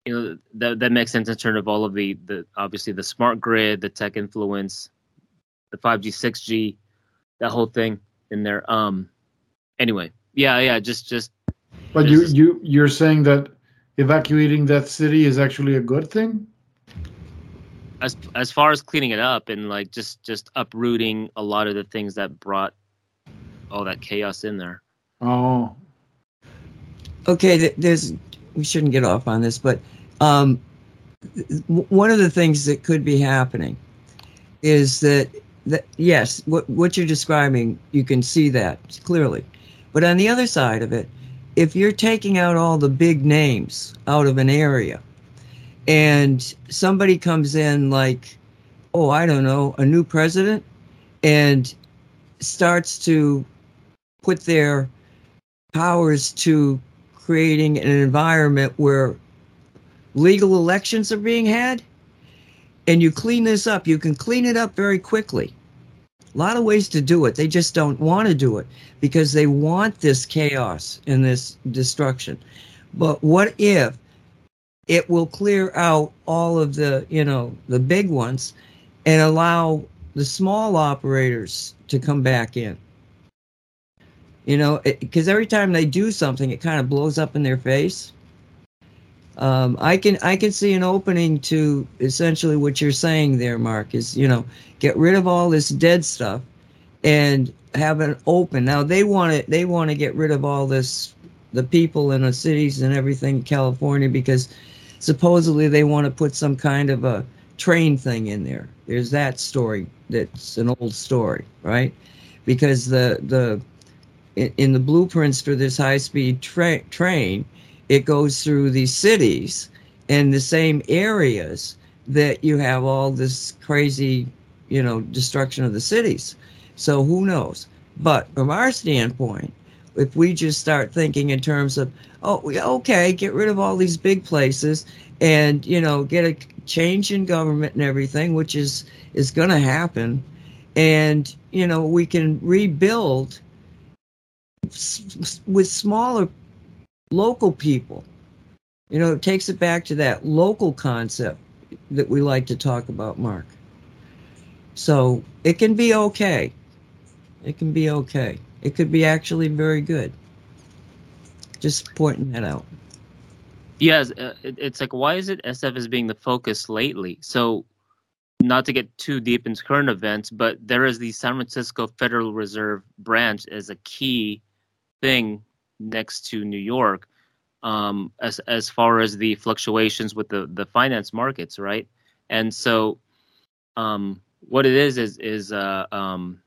you know that that makes sense in terms of all of the the obviously the smart grid, the tech influence, the 5G, 6G, that whole thing in there. Um, anyway, yeah, yeah, just just. But you you you're saying that evacuating that city is actually a good thing? as as far as cleaning it up and like just just uprooting a lot of the things that brought all that chaos in there. Oh, okay th- there's we shouldn't get off on this but um, w- one of the things that could be happening is that that yes what what you're describing you can see that clearly but on the other side of it if you're taking out all the big names out of an area and somebody comes in like oh i don't know a new president and starts to put their powers to creating an environment where legal elections are being had and you clean this up you can clean it up very quickly a lot of ways to do it. They just don't want to do it because they want this chaos and this destruction. But what if it will clear out all of the you know the big ones and allow the small operators to come back in? You know because every time they do something it kind of blows up in their face um, i can i can see an opening to essentially what you're saying there mark is you know get rid of all this dead stuff and have it open. Now they want to they want to get rid of all this the people in the cities and everything in california because supposedly they want to put some kind of a train thing in there. There's that story. That's an old story right? Because the the in, in the blueprints for this high speed tra- train, it goes through these cities and the same areas that you have all this crazy, you know, destruction of the cities. So who knows? But from our standpoint, if we just start thinking in terms of, oh, okay, get rid of all these big places and, you know, get a change in government and everything, which is is going to happen, and you know we can rebuild with smaller local people. You know, it takes it back to that local concept that we like to talk about, Mark. So it can be okay. It can be okay. It could be actually very good. Just pointing that out. Yes, uh, it, it's like why is it SF is being the focus lately? So, not to get too deep into current events, but there is the San Francisco Federal Reserve branch as a key thing next to New York, um, as as far as the fluctuations with the the finance markets, right? And so, um, what it is is is uh, um,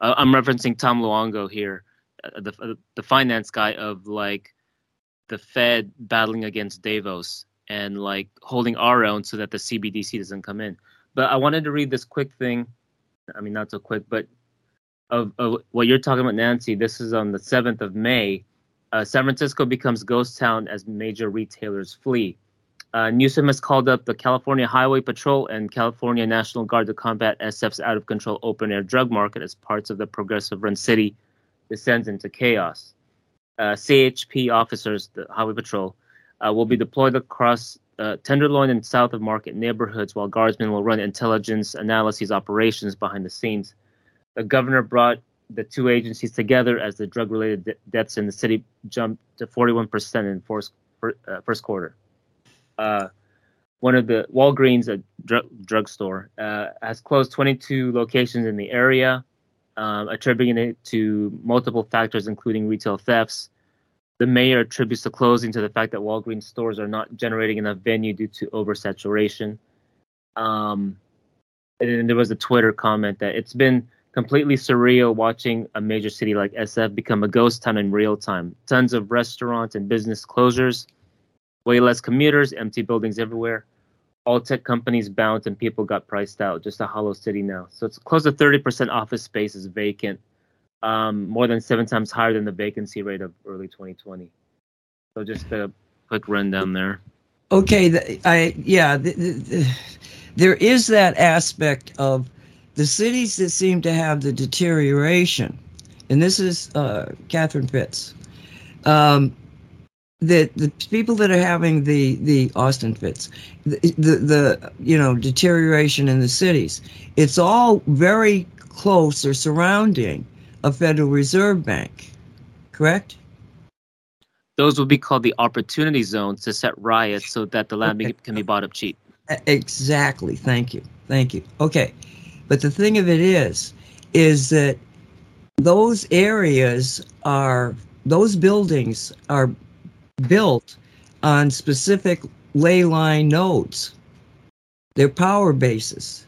I'm referencing Tom Luongo here, uh, the the finance guy of like the Fed battling against Davos and like holding our own so that the CBDC doesn't come in. But I wanted to read this quick thing. I mean, not so quick, but of, of what you're talking about, Nancy. This is on the 7th of May. Uh, San Francisco becomes ghost town as major retailers flee. Uh, Newsom has called up the California Highway Patrol and California National Guard to combat SF's out of control open air drug market as parts of the progressive run city descends into chaos uh, CHP officers, the Highway Patrol, uh, will be deployed across uh, Tenderloin and south of Market neighborhoods, while guardsmen will run intelligence analyses operations behind the scenes. The governor brought the two agencies together as the drug-related de- deaths in the city jumped to 41% in first, uh, first quarter. Uh, one of the Walgreens, a dr- drugstore, uh, has closed 22 locations in the area um, attributing it to multiple factors, including retail thefts. The mayor attributes the closing to the fact that Walgreens stores are not generating enough venue due to oversaturation. Um, and then there was a Twitter comment that it's been completely surreal watching a major city like SF become a ghost town in real time. Tons of restaurants and business closures, way less commuters, empty buildings everywhere all tech companies bounced and people got priced out. Just a hollow city now. So it's close to 30% office space is vacant, um, more than seven times higher than the vacancy rate of early 2020. So just a quick rundown there. Okay, I yeah, the, the, the, there is that aspect of the cities that seem to have the deterioration, and this is uh, Catherine Fitts. Um, that the people that are having the the Austin fits, the, the the you know deterioration in the cities, it's all very close or surrounding a Federal Reserve Bank, correct? Those would be called the opportunity zones to set riots so that the land Okay. can be bought up cheap. Exactly. Thank you. Thank you. Okay. But the thing of it is, is that those areas are, those buildings are built on specific ley line nodes. They're power bases.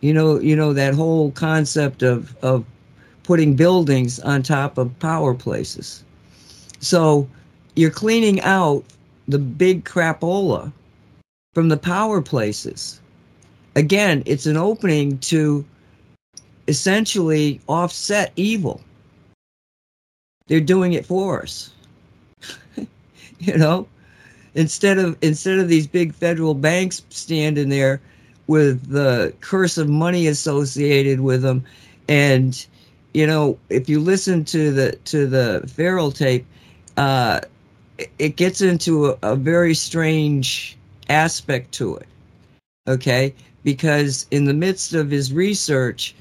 You know, you know that whole concept of, of putting buildings on top of power places. So you're cleaning out the big crapola from the power places. Again, it's an opening to essentially offset evil. They're doing it for us. you know, instead of instead of these big federal banks standing there with the curse of money associated with them and you know, if you listen to the to the Farrell tape, uh, it- gets into a, a very strange aspect to it. Okay, because in the midst of his research,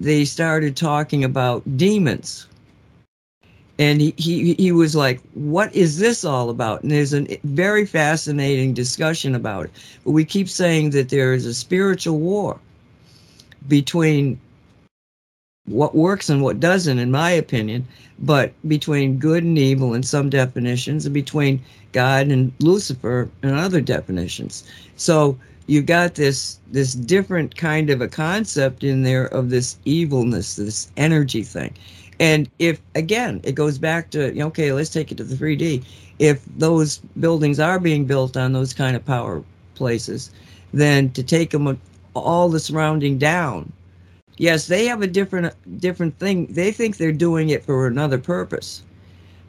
they started talking about demons, and he he he was like, "What is this all about?" And there's a very fascinating discussion about it. But we keep saying that there is a spiritual war between what works and what doesn't, in my opinion, but between good and evil in some definitions, and between God and Lucifer in other definitions. So you've got this this different kind of a concept in there of this evilness, this energy thing. And if again, it goes back to okay, let's take it to the 3D. If those buildings are being built on those kind of power places, then to take them all the surrounding down yes they have a different different thing they think they're doing it for another purpose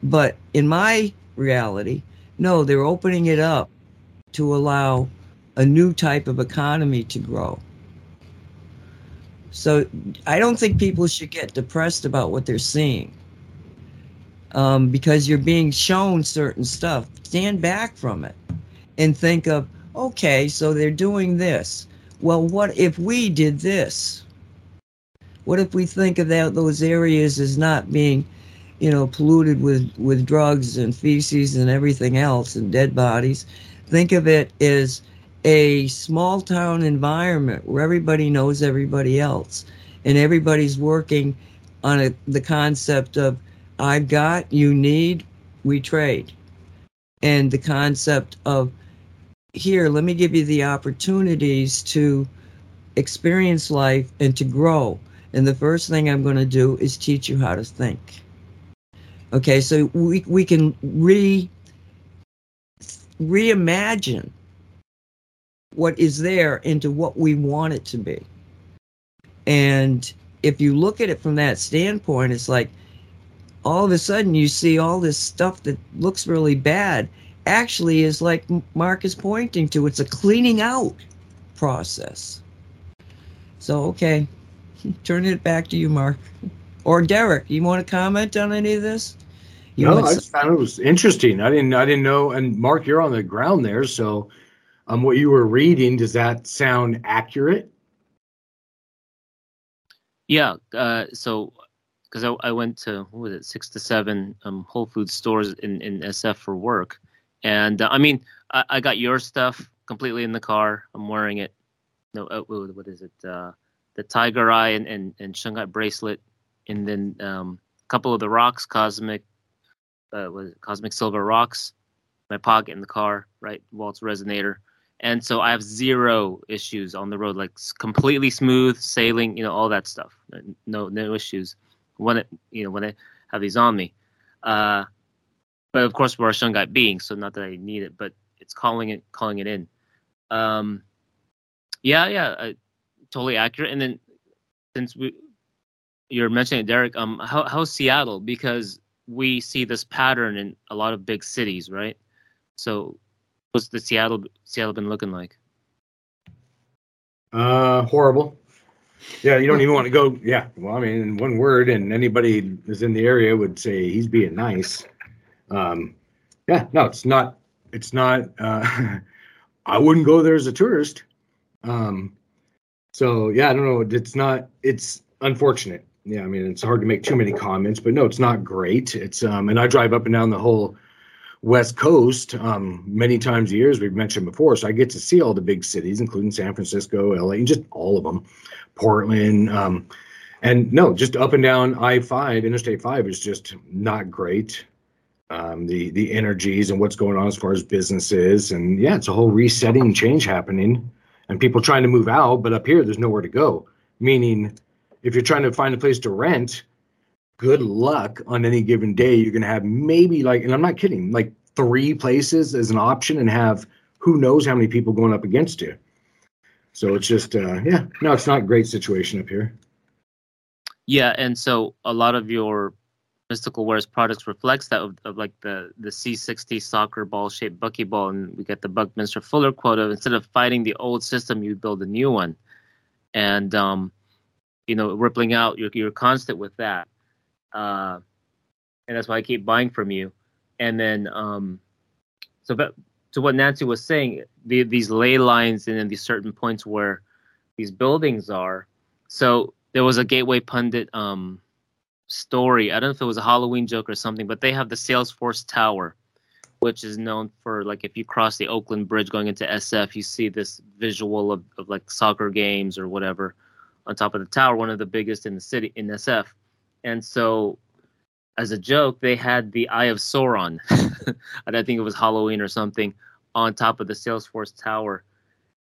but in my reality no they're opening it up to allow a new type of economy to grow. So i don't think people should get depressed about what they're seeing um, because you're being shown certain stuff. Stand back from it and think of okay so they're doing this. Well what if we did this? What if we think of that those areas as not being, you know, polluted with with drugs and feces and everything else and dead bodies? Think of it as a small town environment where everybody knows everybody else and everybody's working on a, the concept of I've got, you need, we trade. And the concept of here, let me give you the opportunities to experience life and to grow. And the first thing I'm going to do is teach you how to think. Okay, so we, we can re reimagine what is there into what we want it to be. And if you look at it from that standpoint, it's like all of a sudden you see all this stuff that looks really bad actually is like Mark is pointing to. It's a cleaning out process. So, okay, turn it back to you, Mark. Or Derek, you want to comment on any of this? You no, I found it was interesting. I didn't I didn't know. And Mark, you're on the ground there, so um, what you were reading does that sound accurate? Yeah. Uh, so, because I, I went to what was it six to seven um, Whole Food stores in, in SF for work, and uh, I mean I, I got your stuff completely in the car. I'm wearing it. No, uh, what is it? Uh, the Tiger Eye and, and, and Shungite bracelet, and then um, a couple of the rocks, Cosmic, uh, was Cosmic Silver rocks, my pocket in the car, right? Walt's resonator. And so I have zero issues on the road, like completely smooth sailing, you know, all that stuff. No, no issues when it, you know, when I have these on me. Uh, but of course, we're a Shungite being, so not that I need it, but it's calling it, calling it in. Um, yeah, yeah, uh, totally accurate. And then since we, you're mentioning it, Derek, um, how how's Seattle? Because we see this pattern in a lot of big cities, right? So, what's the Seattle Seattle been looking like? Uh, horrible. Yeah, you don't even want to go. Yeah, well, I mean, in one word, and anybody is in the area would say he's being nice. Um, Yeah, no, it's not. It's not. Uh, I wouldn't go there as a tourist. Um, so yeah, I don't know. It's not. It's unfortunate. Yeah, I mean, it's hard to make too many comments, but no, it's not great. It's um, and I drive up and down the whole West Coast um, many times a year, as we've mentioned before. So I get to see all the big cities, including San Francisco, LA, and just all of them, Portland. Um, and no, just up and down I five, Interstate five is just not great. Um, the the energies and what's going on as far as businesses, and yeah, it's a whole resetting change happening, and people trying to move out, but up here there's nowhere to go. Meaning, if you're trying to find a place to rent, good luck on any given day. You're going to have maybe like, and I'm not kidding, like three places as an option and have who knows how many people going up against you. So it's just, uh, yeah, no, it's not a great situation up here. Yeah, and so a lot of your mystical wares products reflects that of, of like the the C60 soccer ball shaped buckyball, and we get the Buckminster Fuller quote of instead of fighting the old system, you build a new one, and um, you know, rippling out, you're you're constant with that, uh, and that's why I keep buying from you, and then um, so but to what Nancy was saying, the, these ley lines and then these certain points where these buildings are, so there was a Gateway Pundit um, story. I don't know if it was a Halloween joke or something, but they have the Salesforce Tower, which is known for like if you cross the Oakland Bridge going into SF, you see this visual of, of like soccer games or whatever on top of the tower, one of the biggest in the city in SF. And so, as a joke, they had the Eye of Sauron, I think it was Halloween or something, on top of the Salesforce Tower.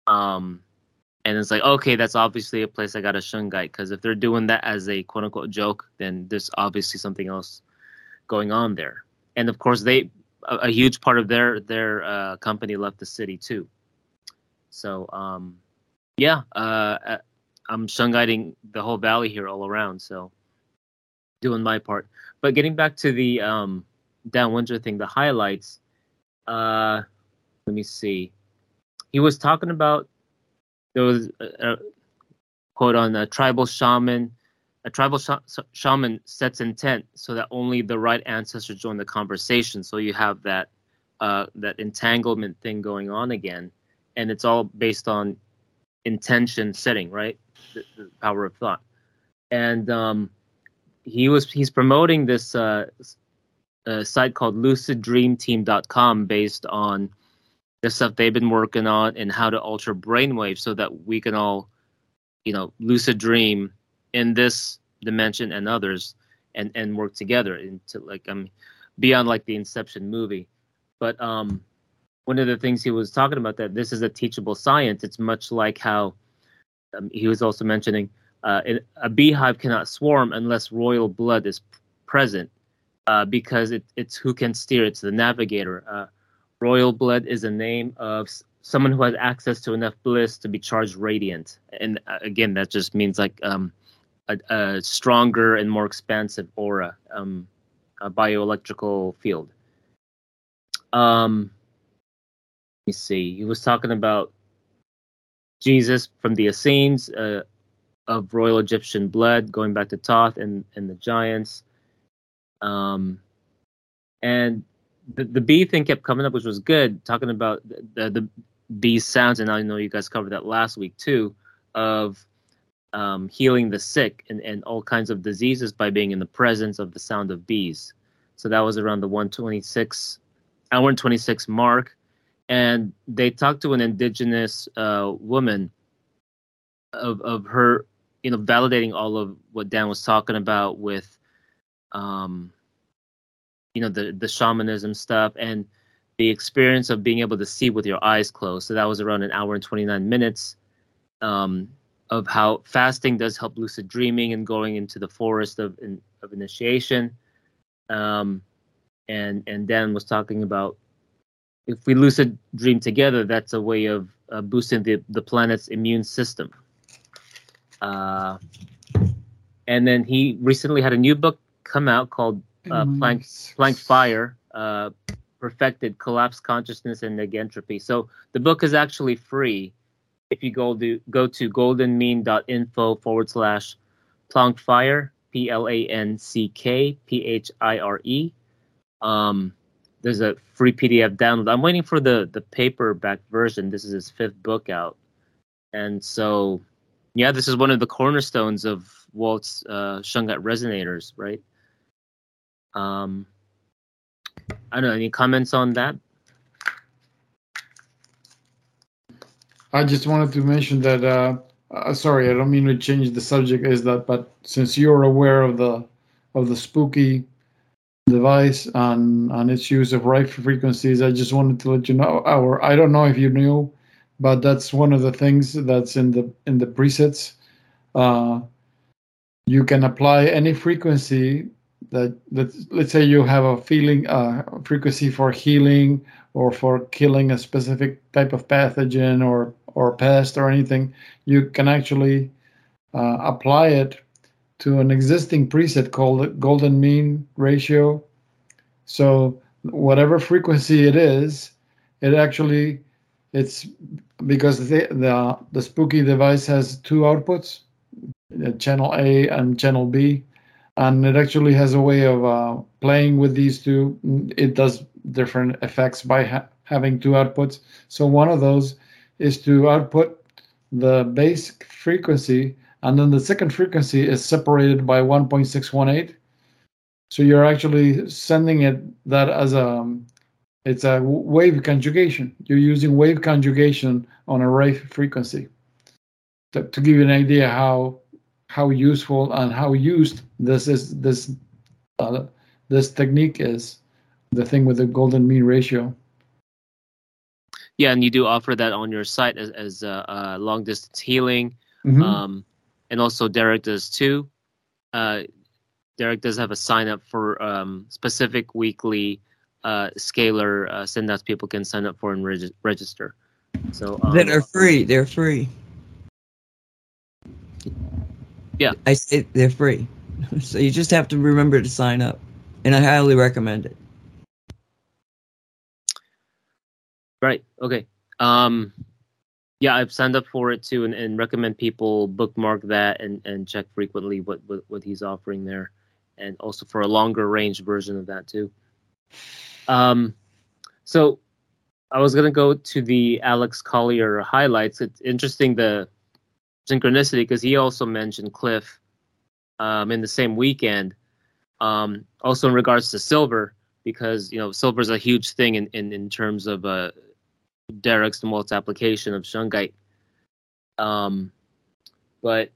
Um, and it's like okay that's obviously a place i got a shungite because if they're doing that as a quote unquote joke then there's obviously something else going on there. And of course they a, a huge part of their their uh, company left the city too. So um yeah uh, uh i'm shungiting the whole valley here all around so doing my part but getting back to the um Dan Winter thing the highlights uh let me see he was talking about there was a, a quote on a tribal shaman. A tribal sh- shaman sets intent so that only the right ancestors join the conversation. So you have that uh, that entanglement thing going on again, and it's all based on intention setting, right? The, the power of thought. And um, he was he's promoting this uh, uh, site called LucidDreamTeam.com based on the stuff they've been working on and how to alter brainwaves so that we can all, you know, lucid dream in this dimension and others and and work together into like um beyond like the Inception movie. But um one of the things he was talking about that this is a teachable science. It's much like how um, he was also mentioning uh, a beehive cannot swarm unless royal blood is present uh, because it, it's who can steer. It's the navigator. Uh, Royal blood is a name of someone who has access to enough bliss to be charged radiant. And uh, again, that just means like um, a, a, stronger and more expansive aura, um, a bioelectrical field. Um, let me see. He was talking about Jesus from the Essenes uh, of royal Egyptian blood, going back to Thoth and, and the giants. Um, and the, the bee thing kept coming up, which was good, talking about the, the bee sounds, and I know you guys covered that last week too, of um, healing the sick and, and all kinds of diseases by being in the presence of the sound of bees. So that was around the 126 hour and 26 mark. And they talked to an indigenous uh, woman of, of her, you know, validating all of what Dan was talking about with um, you know the the shamanism stuff and the experience of being able to see with your eyes closed. So that was around an hour and 29 minutes um, of how fasting does help lucid dreaming and going into the forest of in, of initiation. Um, and and Dan was talking about if we lucid dream together, that's a way of uh, boosting the the planet's immune system. Uh, and then he recently had a new book come out called uh, Planck Planck Phire uh, perfected collapse consciousness and negentropy. So the book is actually free if you go to go to goldenmean.info forward slash Planck Phire P L A N C K P H I R E. Um, there's a free PDF download. I'm waiting for the the paperback version. This is his fifth book out, and so yeah, this is one of the cornerstones of Walt's uh, Shungite resonators, Rife? Um, I don't know. Any comments on that? I just wanted to mention that. Uh, uh, sorry, I don't mean to change the subject. Is that, but since you're aware of the of the spooky device and and its use of right frequencies, I just wanted to let you know. Or I don't know if you knew, but that's one of the things that's in the in the presets. Uh, you can apply any frequency that that let's say you have a feeling uh, frequency for healing or for killing a specific type of pathogen or or pest or anything, you can actually uh, apply it to an existing preset called golden mean ratio. So whatever frequency it is, it actually it's because the the, the spooky device has two outputs, uh, channel A and channel B, and it actually has a way of uh, playing with these two. It does different effects by ha- having two outputs. So one of those is to output the base frequency, and then the second frequency is separated by 1.618. So you're actually sending it that as a it's a wave conjugation. You're using wave conjugation on a Rife frequency. To, to give you an idea how how useful and how used this is this uh, this technique is the thing with the golden mean ratio. Yeah, and you do offer that on your site as, as uh, uh, long distance healing, Mhm. um, and also Derek does too. Uh, Derek does have a sign up for um, specific weekly uh, scalar uh, send outs people can sign up for and reg- register. So um, that are free. They're free. Yeah. I say they're free. So you just have to remember to sign up, and I highly recommend it. Right. Okay. Um, yeah, I've signed up for it too, and, and recommend people bookmark that and, and check frequently what, what what he's offering there, and also for a longer range version of that too. Um, so I was gonna go to the Alex Collier highlights. It's interesting the synchronicity because he also mentioned Clif um, in the same weekend. Um, also in regards to silver, because you know silver is a huge thing in, in, in terms of uh, Derek's application of shungite. Um, but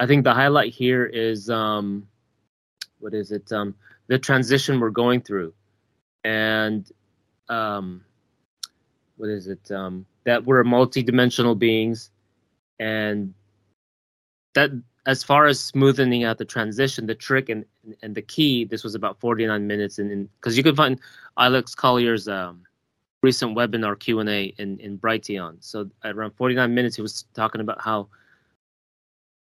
I think the highlight here is um, what is it? Um, the transition we're going through, and um, what is it? Um, that we're multi-dimensional beings, and that as far as smoothing out the transition, the trick and and the key, this was about 49 minutes, and because you can find Alex Collier's um, recent webinar Q and A in in Brighteon. So at around 49 minutes, he was talking about how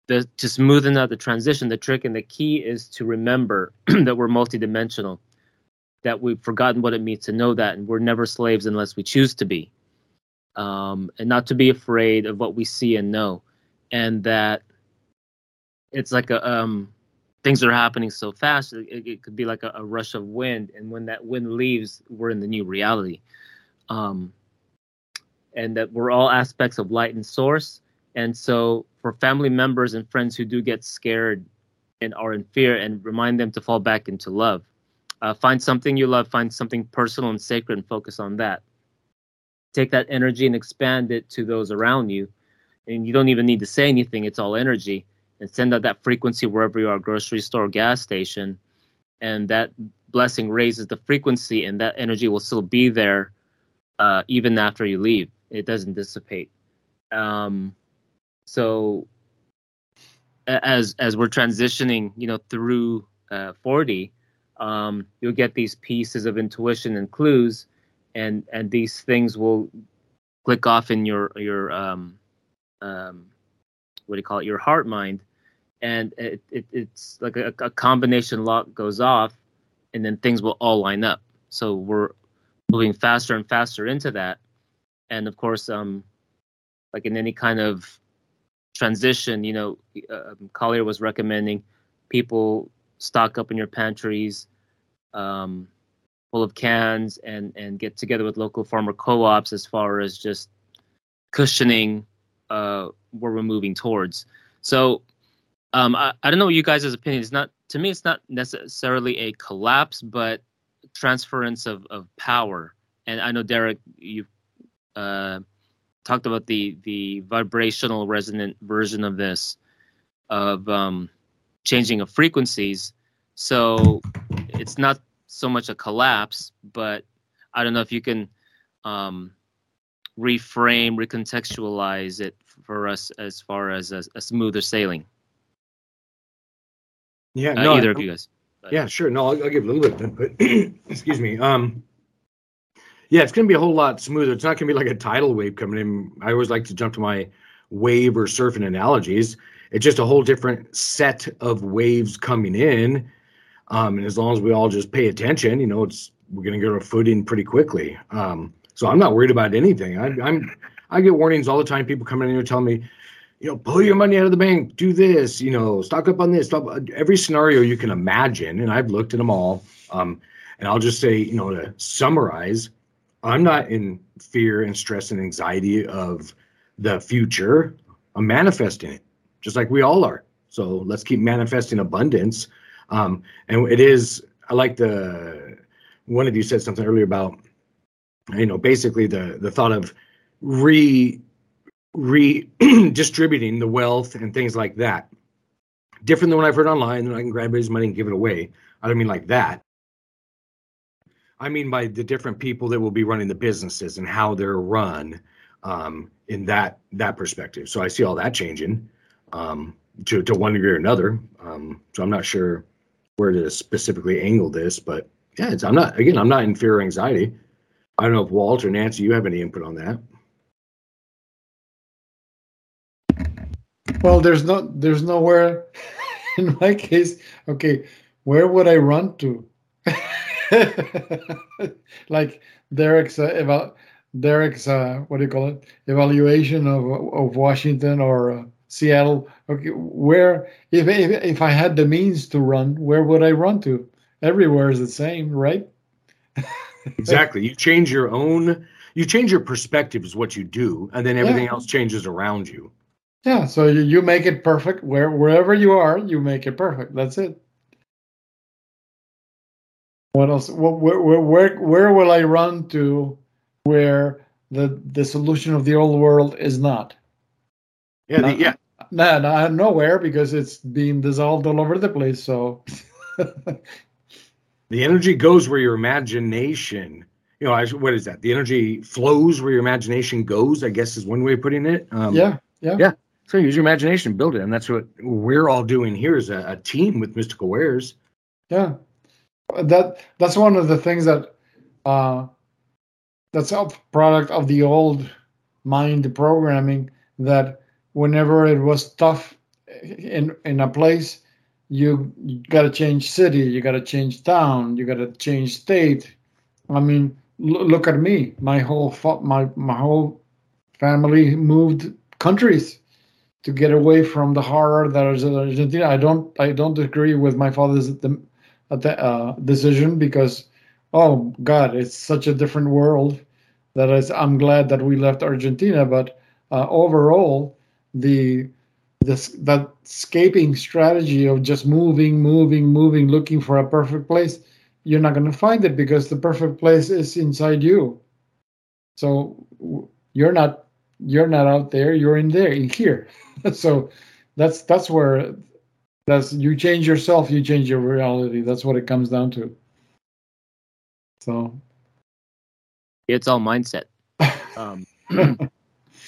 the to smoothen out the transition, the trick and the key is to remember that we're multidimensional, that we've forgotten what it means to know that, and we're never slaves unless we choose to be, um, and not to be afraid of what we see and know, and that it's like a um, things are happening so fast. It, it could be like a, a rush of wind, and when that wind leaves, we're in the new reality um, and that we're all aspects of light and source. And so, for family members and friends who do get scared and are in fear, and remind them to fall back into love. Uh, find something you love, find something personal and sacred, and focus on that. Take that energy and expand it to those around you. And you don't even need to say anything, it's all energy. And send out that frequency wherever you are grocery store, gas station. And that blessing raises the frequency, and that energy will still be there uh, even after you leave. It doesn't dissipate. Um, so as as we're transitioning, you know, through uh, 40, um, you'll get these pieces of intuition and clues, and and these things will click off in your your um, um, what do you call it? Your heart mind, and it, it it's like a, a combination lock goes off, and then things will all line up. So we're moving faster and faster into that. And of course, um, like in any kind of transition, you know, uh, Collier was recommending people stock up in your pantries, um, full of cans and and get together with local farmer co-ops as far as just cushioning uh, where we're moving towards. So um, I, I don't know what you guys' opinion is. Not to me, it's not necessarily a collapse, but transference of, of power. And I know Derek, you've uh, talked about the the vibrational resonant version of this, of um, changing of frequencies. So it's not so much a collapse, but I don't know if you can um, reframe, recontextualize it for us as far as a, a smoother sailing. Yeah, Uh, no, either I- of you guys. Yeah, sure. No, I'll, I'll give a little bit, of input. excuse me. Um, yeah, it's going to be a whole lot smoother. It's not going to be like a tidal wave coming in. I always like to jump to my wave or surfing analogies. It's just a whole different set of waves coming in. Um, and as long as we all just pay attention, you know, it's we're going to get our footing pretty quickly. Um, so I'm not worried about anything. I, I'm I get warnings all the time. People coming in here telling me, you know, pull your money out of the bank, do this, you know, stock up on this, every scenario you can imagine. And I've looked at them all. Um, and I'll just say, you know, to summarize, I'm not in fear and stress and anxiety of the future. I'm manifesting it, just like we all are. So let's keep manifesting abundance. Um, and it is, I like the, one of you said something earlier about, you know, basically the the thought of re redistributing the wealth and things like that. Different than what I've heard online, then I can grab his money and give it away. I don't mean like that. I mean by the different people that will be running the businesses and how they're run um, in that that perspective. So I see all that changing um, to to one degree or another. Um, so I'm not sure where to specifically angle this, but yeah, I'm not again. I'm not in fear or anxiety. I don't know if Walt or Nancy, you have any input on that. Well, there's no, there's nowhere. In my case, okay, where would I run to? like Derek's, uh, eval- Derek's, uh, what do you call it? Evaluation of of Washington or uh, Seattle. Okay, where if, if if I had the means to run, where would I run to? Everywhere is the same, right? Exactly. You change your own. You change your perspective is what you do, and then everything Yeah. else changes around you. Yeah, so you, you make it perfect where wherever you are, you make it perfect. That's it. What else? What, where, where where where will I run to where the the solution of the old world is not? Yeah. The, Uh, No, no, nowhere because it's being dissolved all over the place. So The energy goes where your imagination. You know, I, what is that? The energy flows where your imagination goes. I guess is one way of putting it. Um, yeah, yeah, Yeah. So use your imagination, build it, and that's what we're all doing here as a, a team with Mystical Wares. yeah. That that's one of the things that uh, that's a product of the old mind programming. That whenever it was tough in in a place, you, got to change city, you got to change town, you got to change state. I mean, l- look at me. My whole fa- my my whole family moved countries to get away from the horror that is in Argentina. I don't I don't agree with my father's the, uh, decision because oh God, it's such a different world that is. I'm glad that we left Argentina, but uh, overall the this that escaping strategy of just moving, moving, moving, looking for a perfect place, you're not going to find it because the perfect place is inside you. So you're not you're not out there, you're in there, in here. so that's that's where that's you change yourself, you change your reality. That's what it comes down to. So It's all mindset. Um,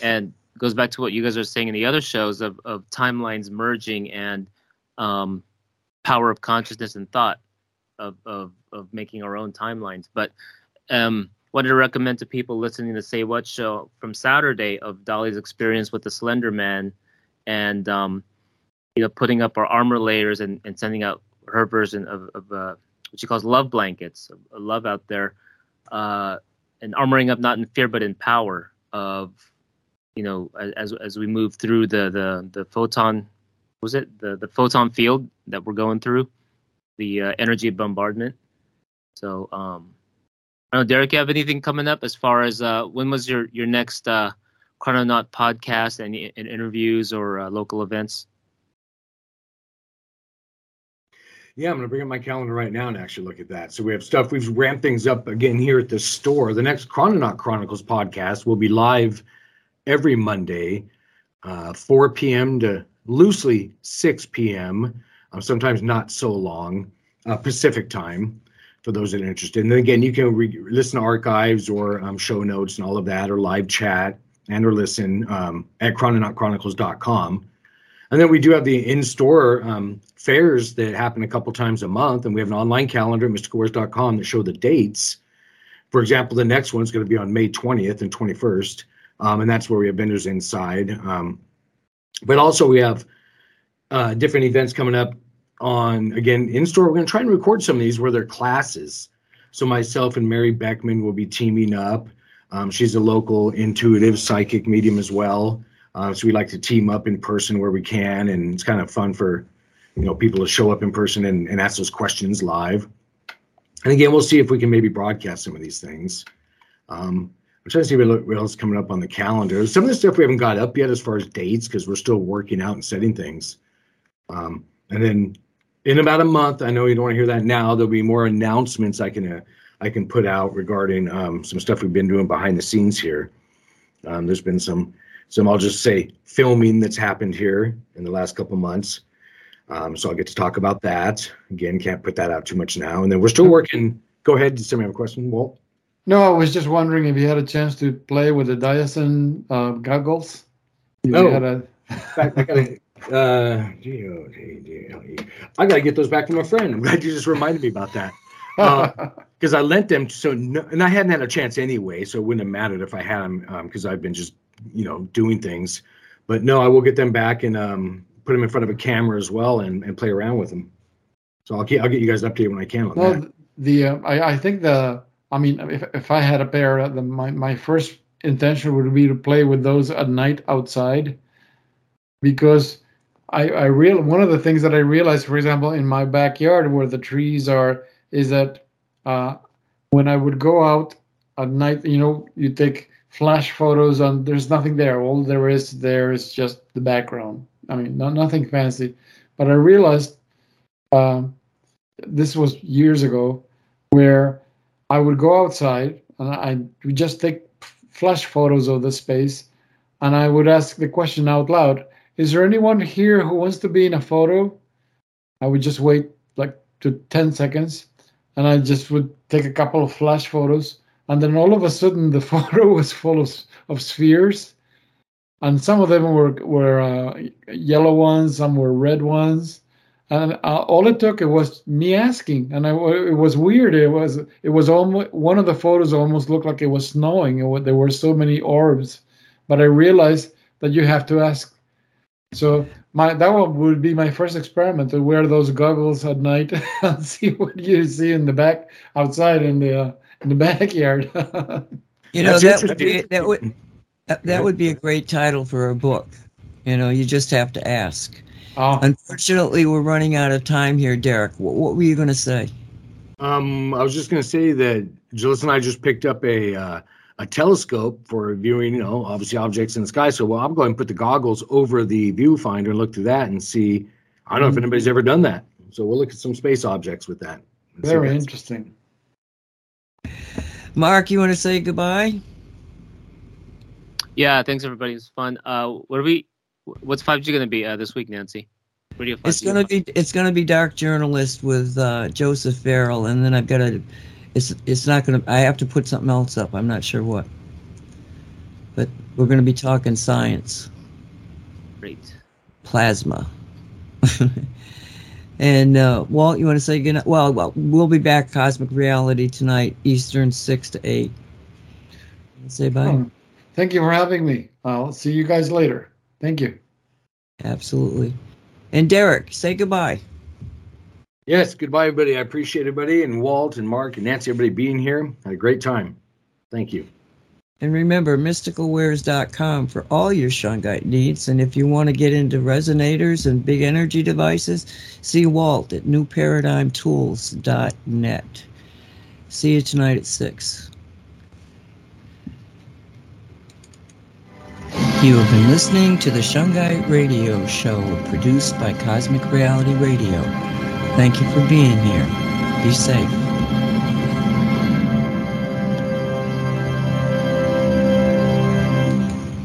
and goes back to what you guys are saying in the other shows of, of timelines merging and um, power of consciousness and thought of, of, of making our own timelines. But um, wanted to recommend to people listening to Say What show from Saturday of Dolly's experience with the Slender Man and um, you know putting up our armor layers and, and sending out her version of, of uh, what she calls love blankets, love out there, uh, and armoring up not in fear but in power of you know as as we move through the the the photon was it the the photon field that we're going through the uh, energy bombardment so um I don't know, Derek, you have anything coming up as far as uh, when was your your next uh, Chrononaut podcast and, interviews or uh, local events? Yeah, I'm going to bring up my calendar right now and actually look at that. So we have stuff. We've ramped things up again here at the store. The next Chrononaut Chronicles podcast will be live every Monday, uh, 4 p.m. to loosely 6 p.m. Uh, sometimes not so long uh, Pacific time for those that are interested. And then again, you can re- listen to archives or um, show notes and all of that, or live chat and or listen um, at chrononautchronicles.com. And then we do have the in-store um, fairs that happen a couple times a month, and we have an online calendar at mysticalwares.com that show the dates. For example, the next one's going to be on May 20th and 21st, um, and that's where we have vendors inside. Um, but also we have uh, different events coming up on again in store. We're going to try and record some of these where they're classes. So myself and Mary Beckman will be teaming up. Um, she's a local intuitive psychic medium as well. Uh, so we like to team up in person where we can, and it's kind of fun for you know people to show up in person and, and ask those questions live. And again, we'll see if we can maybe broadcast some of these things. Um, I'm trying to see what, else coming up on the calendar. Some of the stuff we haven't got up yet as far as dates because we're still working out and setting things. Um, and then in about a month, I know you don't want to hear that now. There'll be more announcements I can uh, I can put out regarding um, some stuff we've been doing behind the scenes here. Um, there's been some some I'll just say filming that's happened here in the last couple months. Um, so I'll get to talk about that. Again, can't put that out too much now. And then we're still working. Go ahead. Somebody have a question, Walt? No, I was just wondering if you had a chance to play with the Dyson uh, goggles. If No. You had a, fact, I gotta, uh, G-O-G-G-L-E. I gotta get those back from a friend. I'm glad you just reminded me about that. Because I lent them, so no, and I hadn't had a chance anyway, so it wouldn't have mattered if I had them because I've been just, you know, doing things. But no, I will get them back and um, put them in front of a camera as well and, and play around with them. So I'll keep, I'll get you guys updated when I can on well, that. the uh, I, I think the I mean if if I had a pair, uh, my my first intention would be to play with those at night outside, because I I real one of the things that I realized, for example, in my backyard where the trees are, is that uh, when I would go out at night, you know, you take flash photos and there's nothing there. All there is there is just the background. I mean, no, nothing fancy. But I realized um, this was years ago where I would go outside and I would just take flash photos of the space and I would ask the question out loud Is there anyone here who wants to be in a photo? I would just wait like to 10 seconds and I just would take a couple of flash photos. And then all of a sudden, the photo was full of, of spheres. And some of them were, were uh, yellow ones, some were red ones and uh, all it took it was me asking. And I, it was weird. It was it was almost one of the photos almost looked like it was snowing. And there were so many orbs. But i realized that you have to ask. So my that one would be my first experiment to wear those goggles at night and see what you see in the back outside in the uh, in the backyard. You know That's that would be that would that would be a great title for a book. You know, you just have to ask. Oh, Unfortunately, we're running out of time here, Derek. What, what were you going to say? Um, I was just going to say that Jill and I just picked up a uh, a telescope for viewing, you know, obviously objects in the sky. So, well, I'm going to put the goggles over the viewfinder and look through that and see. I don't know if Mhm. anybody's ever done that. So we'll look at some space objects with that. very interesting Mark, you want to say goodbye? Yeah, thanks everybody. It's fun. Uh, what are we? What's 5G going to be uh, this week, Nancy? Radio 5G. It's gonna be it's gonna be Dark Journalist with uh, Joseph Farrell, and then I've got to. It's it's not gonna. I have to put something else up. I'm not sure what. But we're gonna be talking science, great. plasma. and uh, Walt, you want to say good night? Well, well, we'll be back Cosmic Reality tonight, Eastern, six to eight. Say bye. Oh, thank you for having me i'll see you guys later thank you Absolutely. And Derek, say goodbye. Yes. Goodbye, everybody. I appreciate everybody and Walt and Mark and Nancy, everybody being here. Had a great time. Thank you. And remember, mysticalwares.com for all your shungite needs. And if you want to get into resonators and big energy devices, see Walt at newparadigmtools.net. See you tonight at 6. You have been listening to the Shungite Radio Show produced by Cosmic Reality Radio. Thank you for being here. Be safe.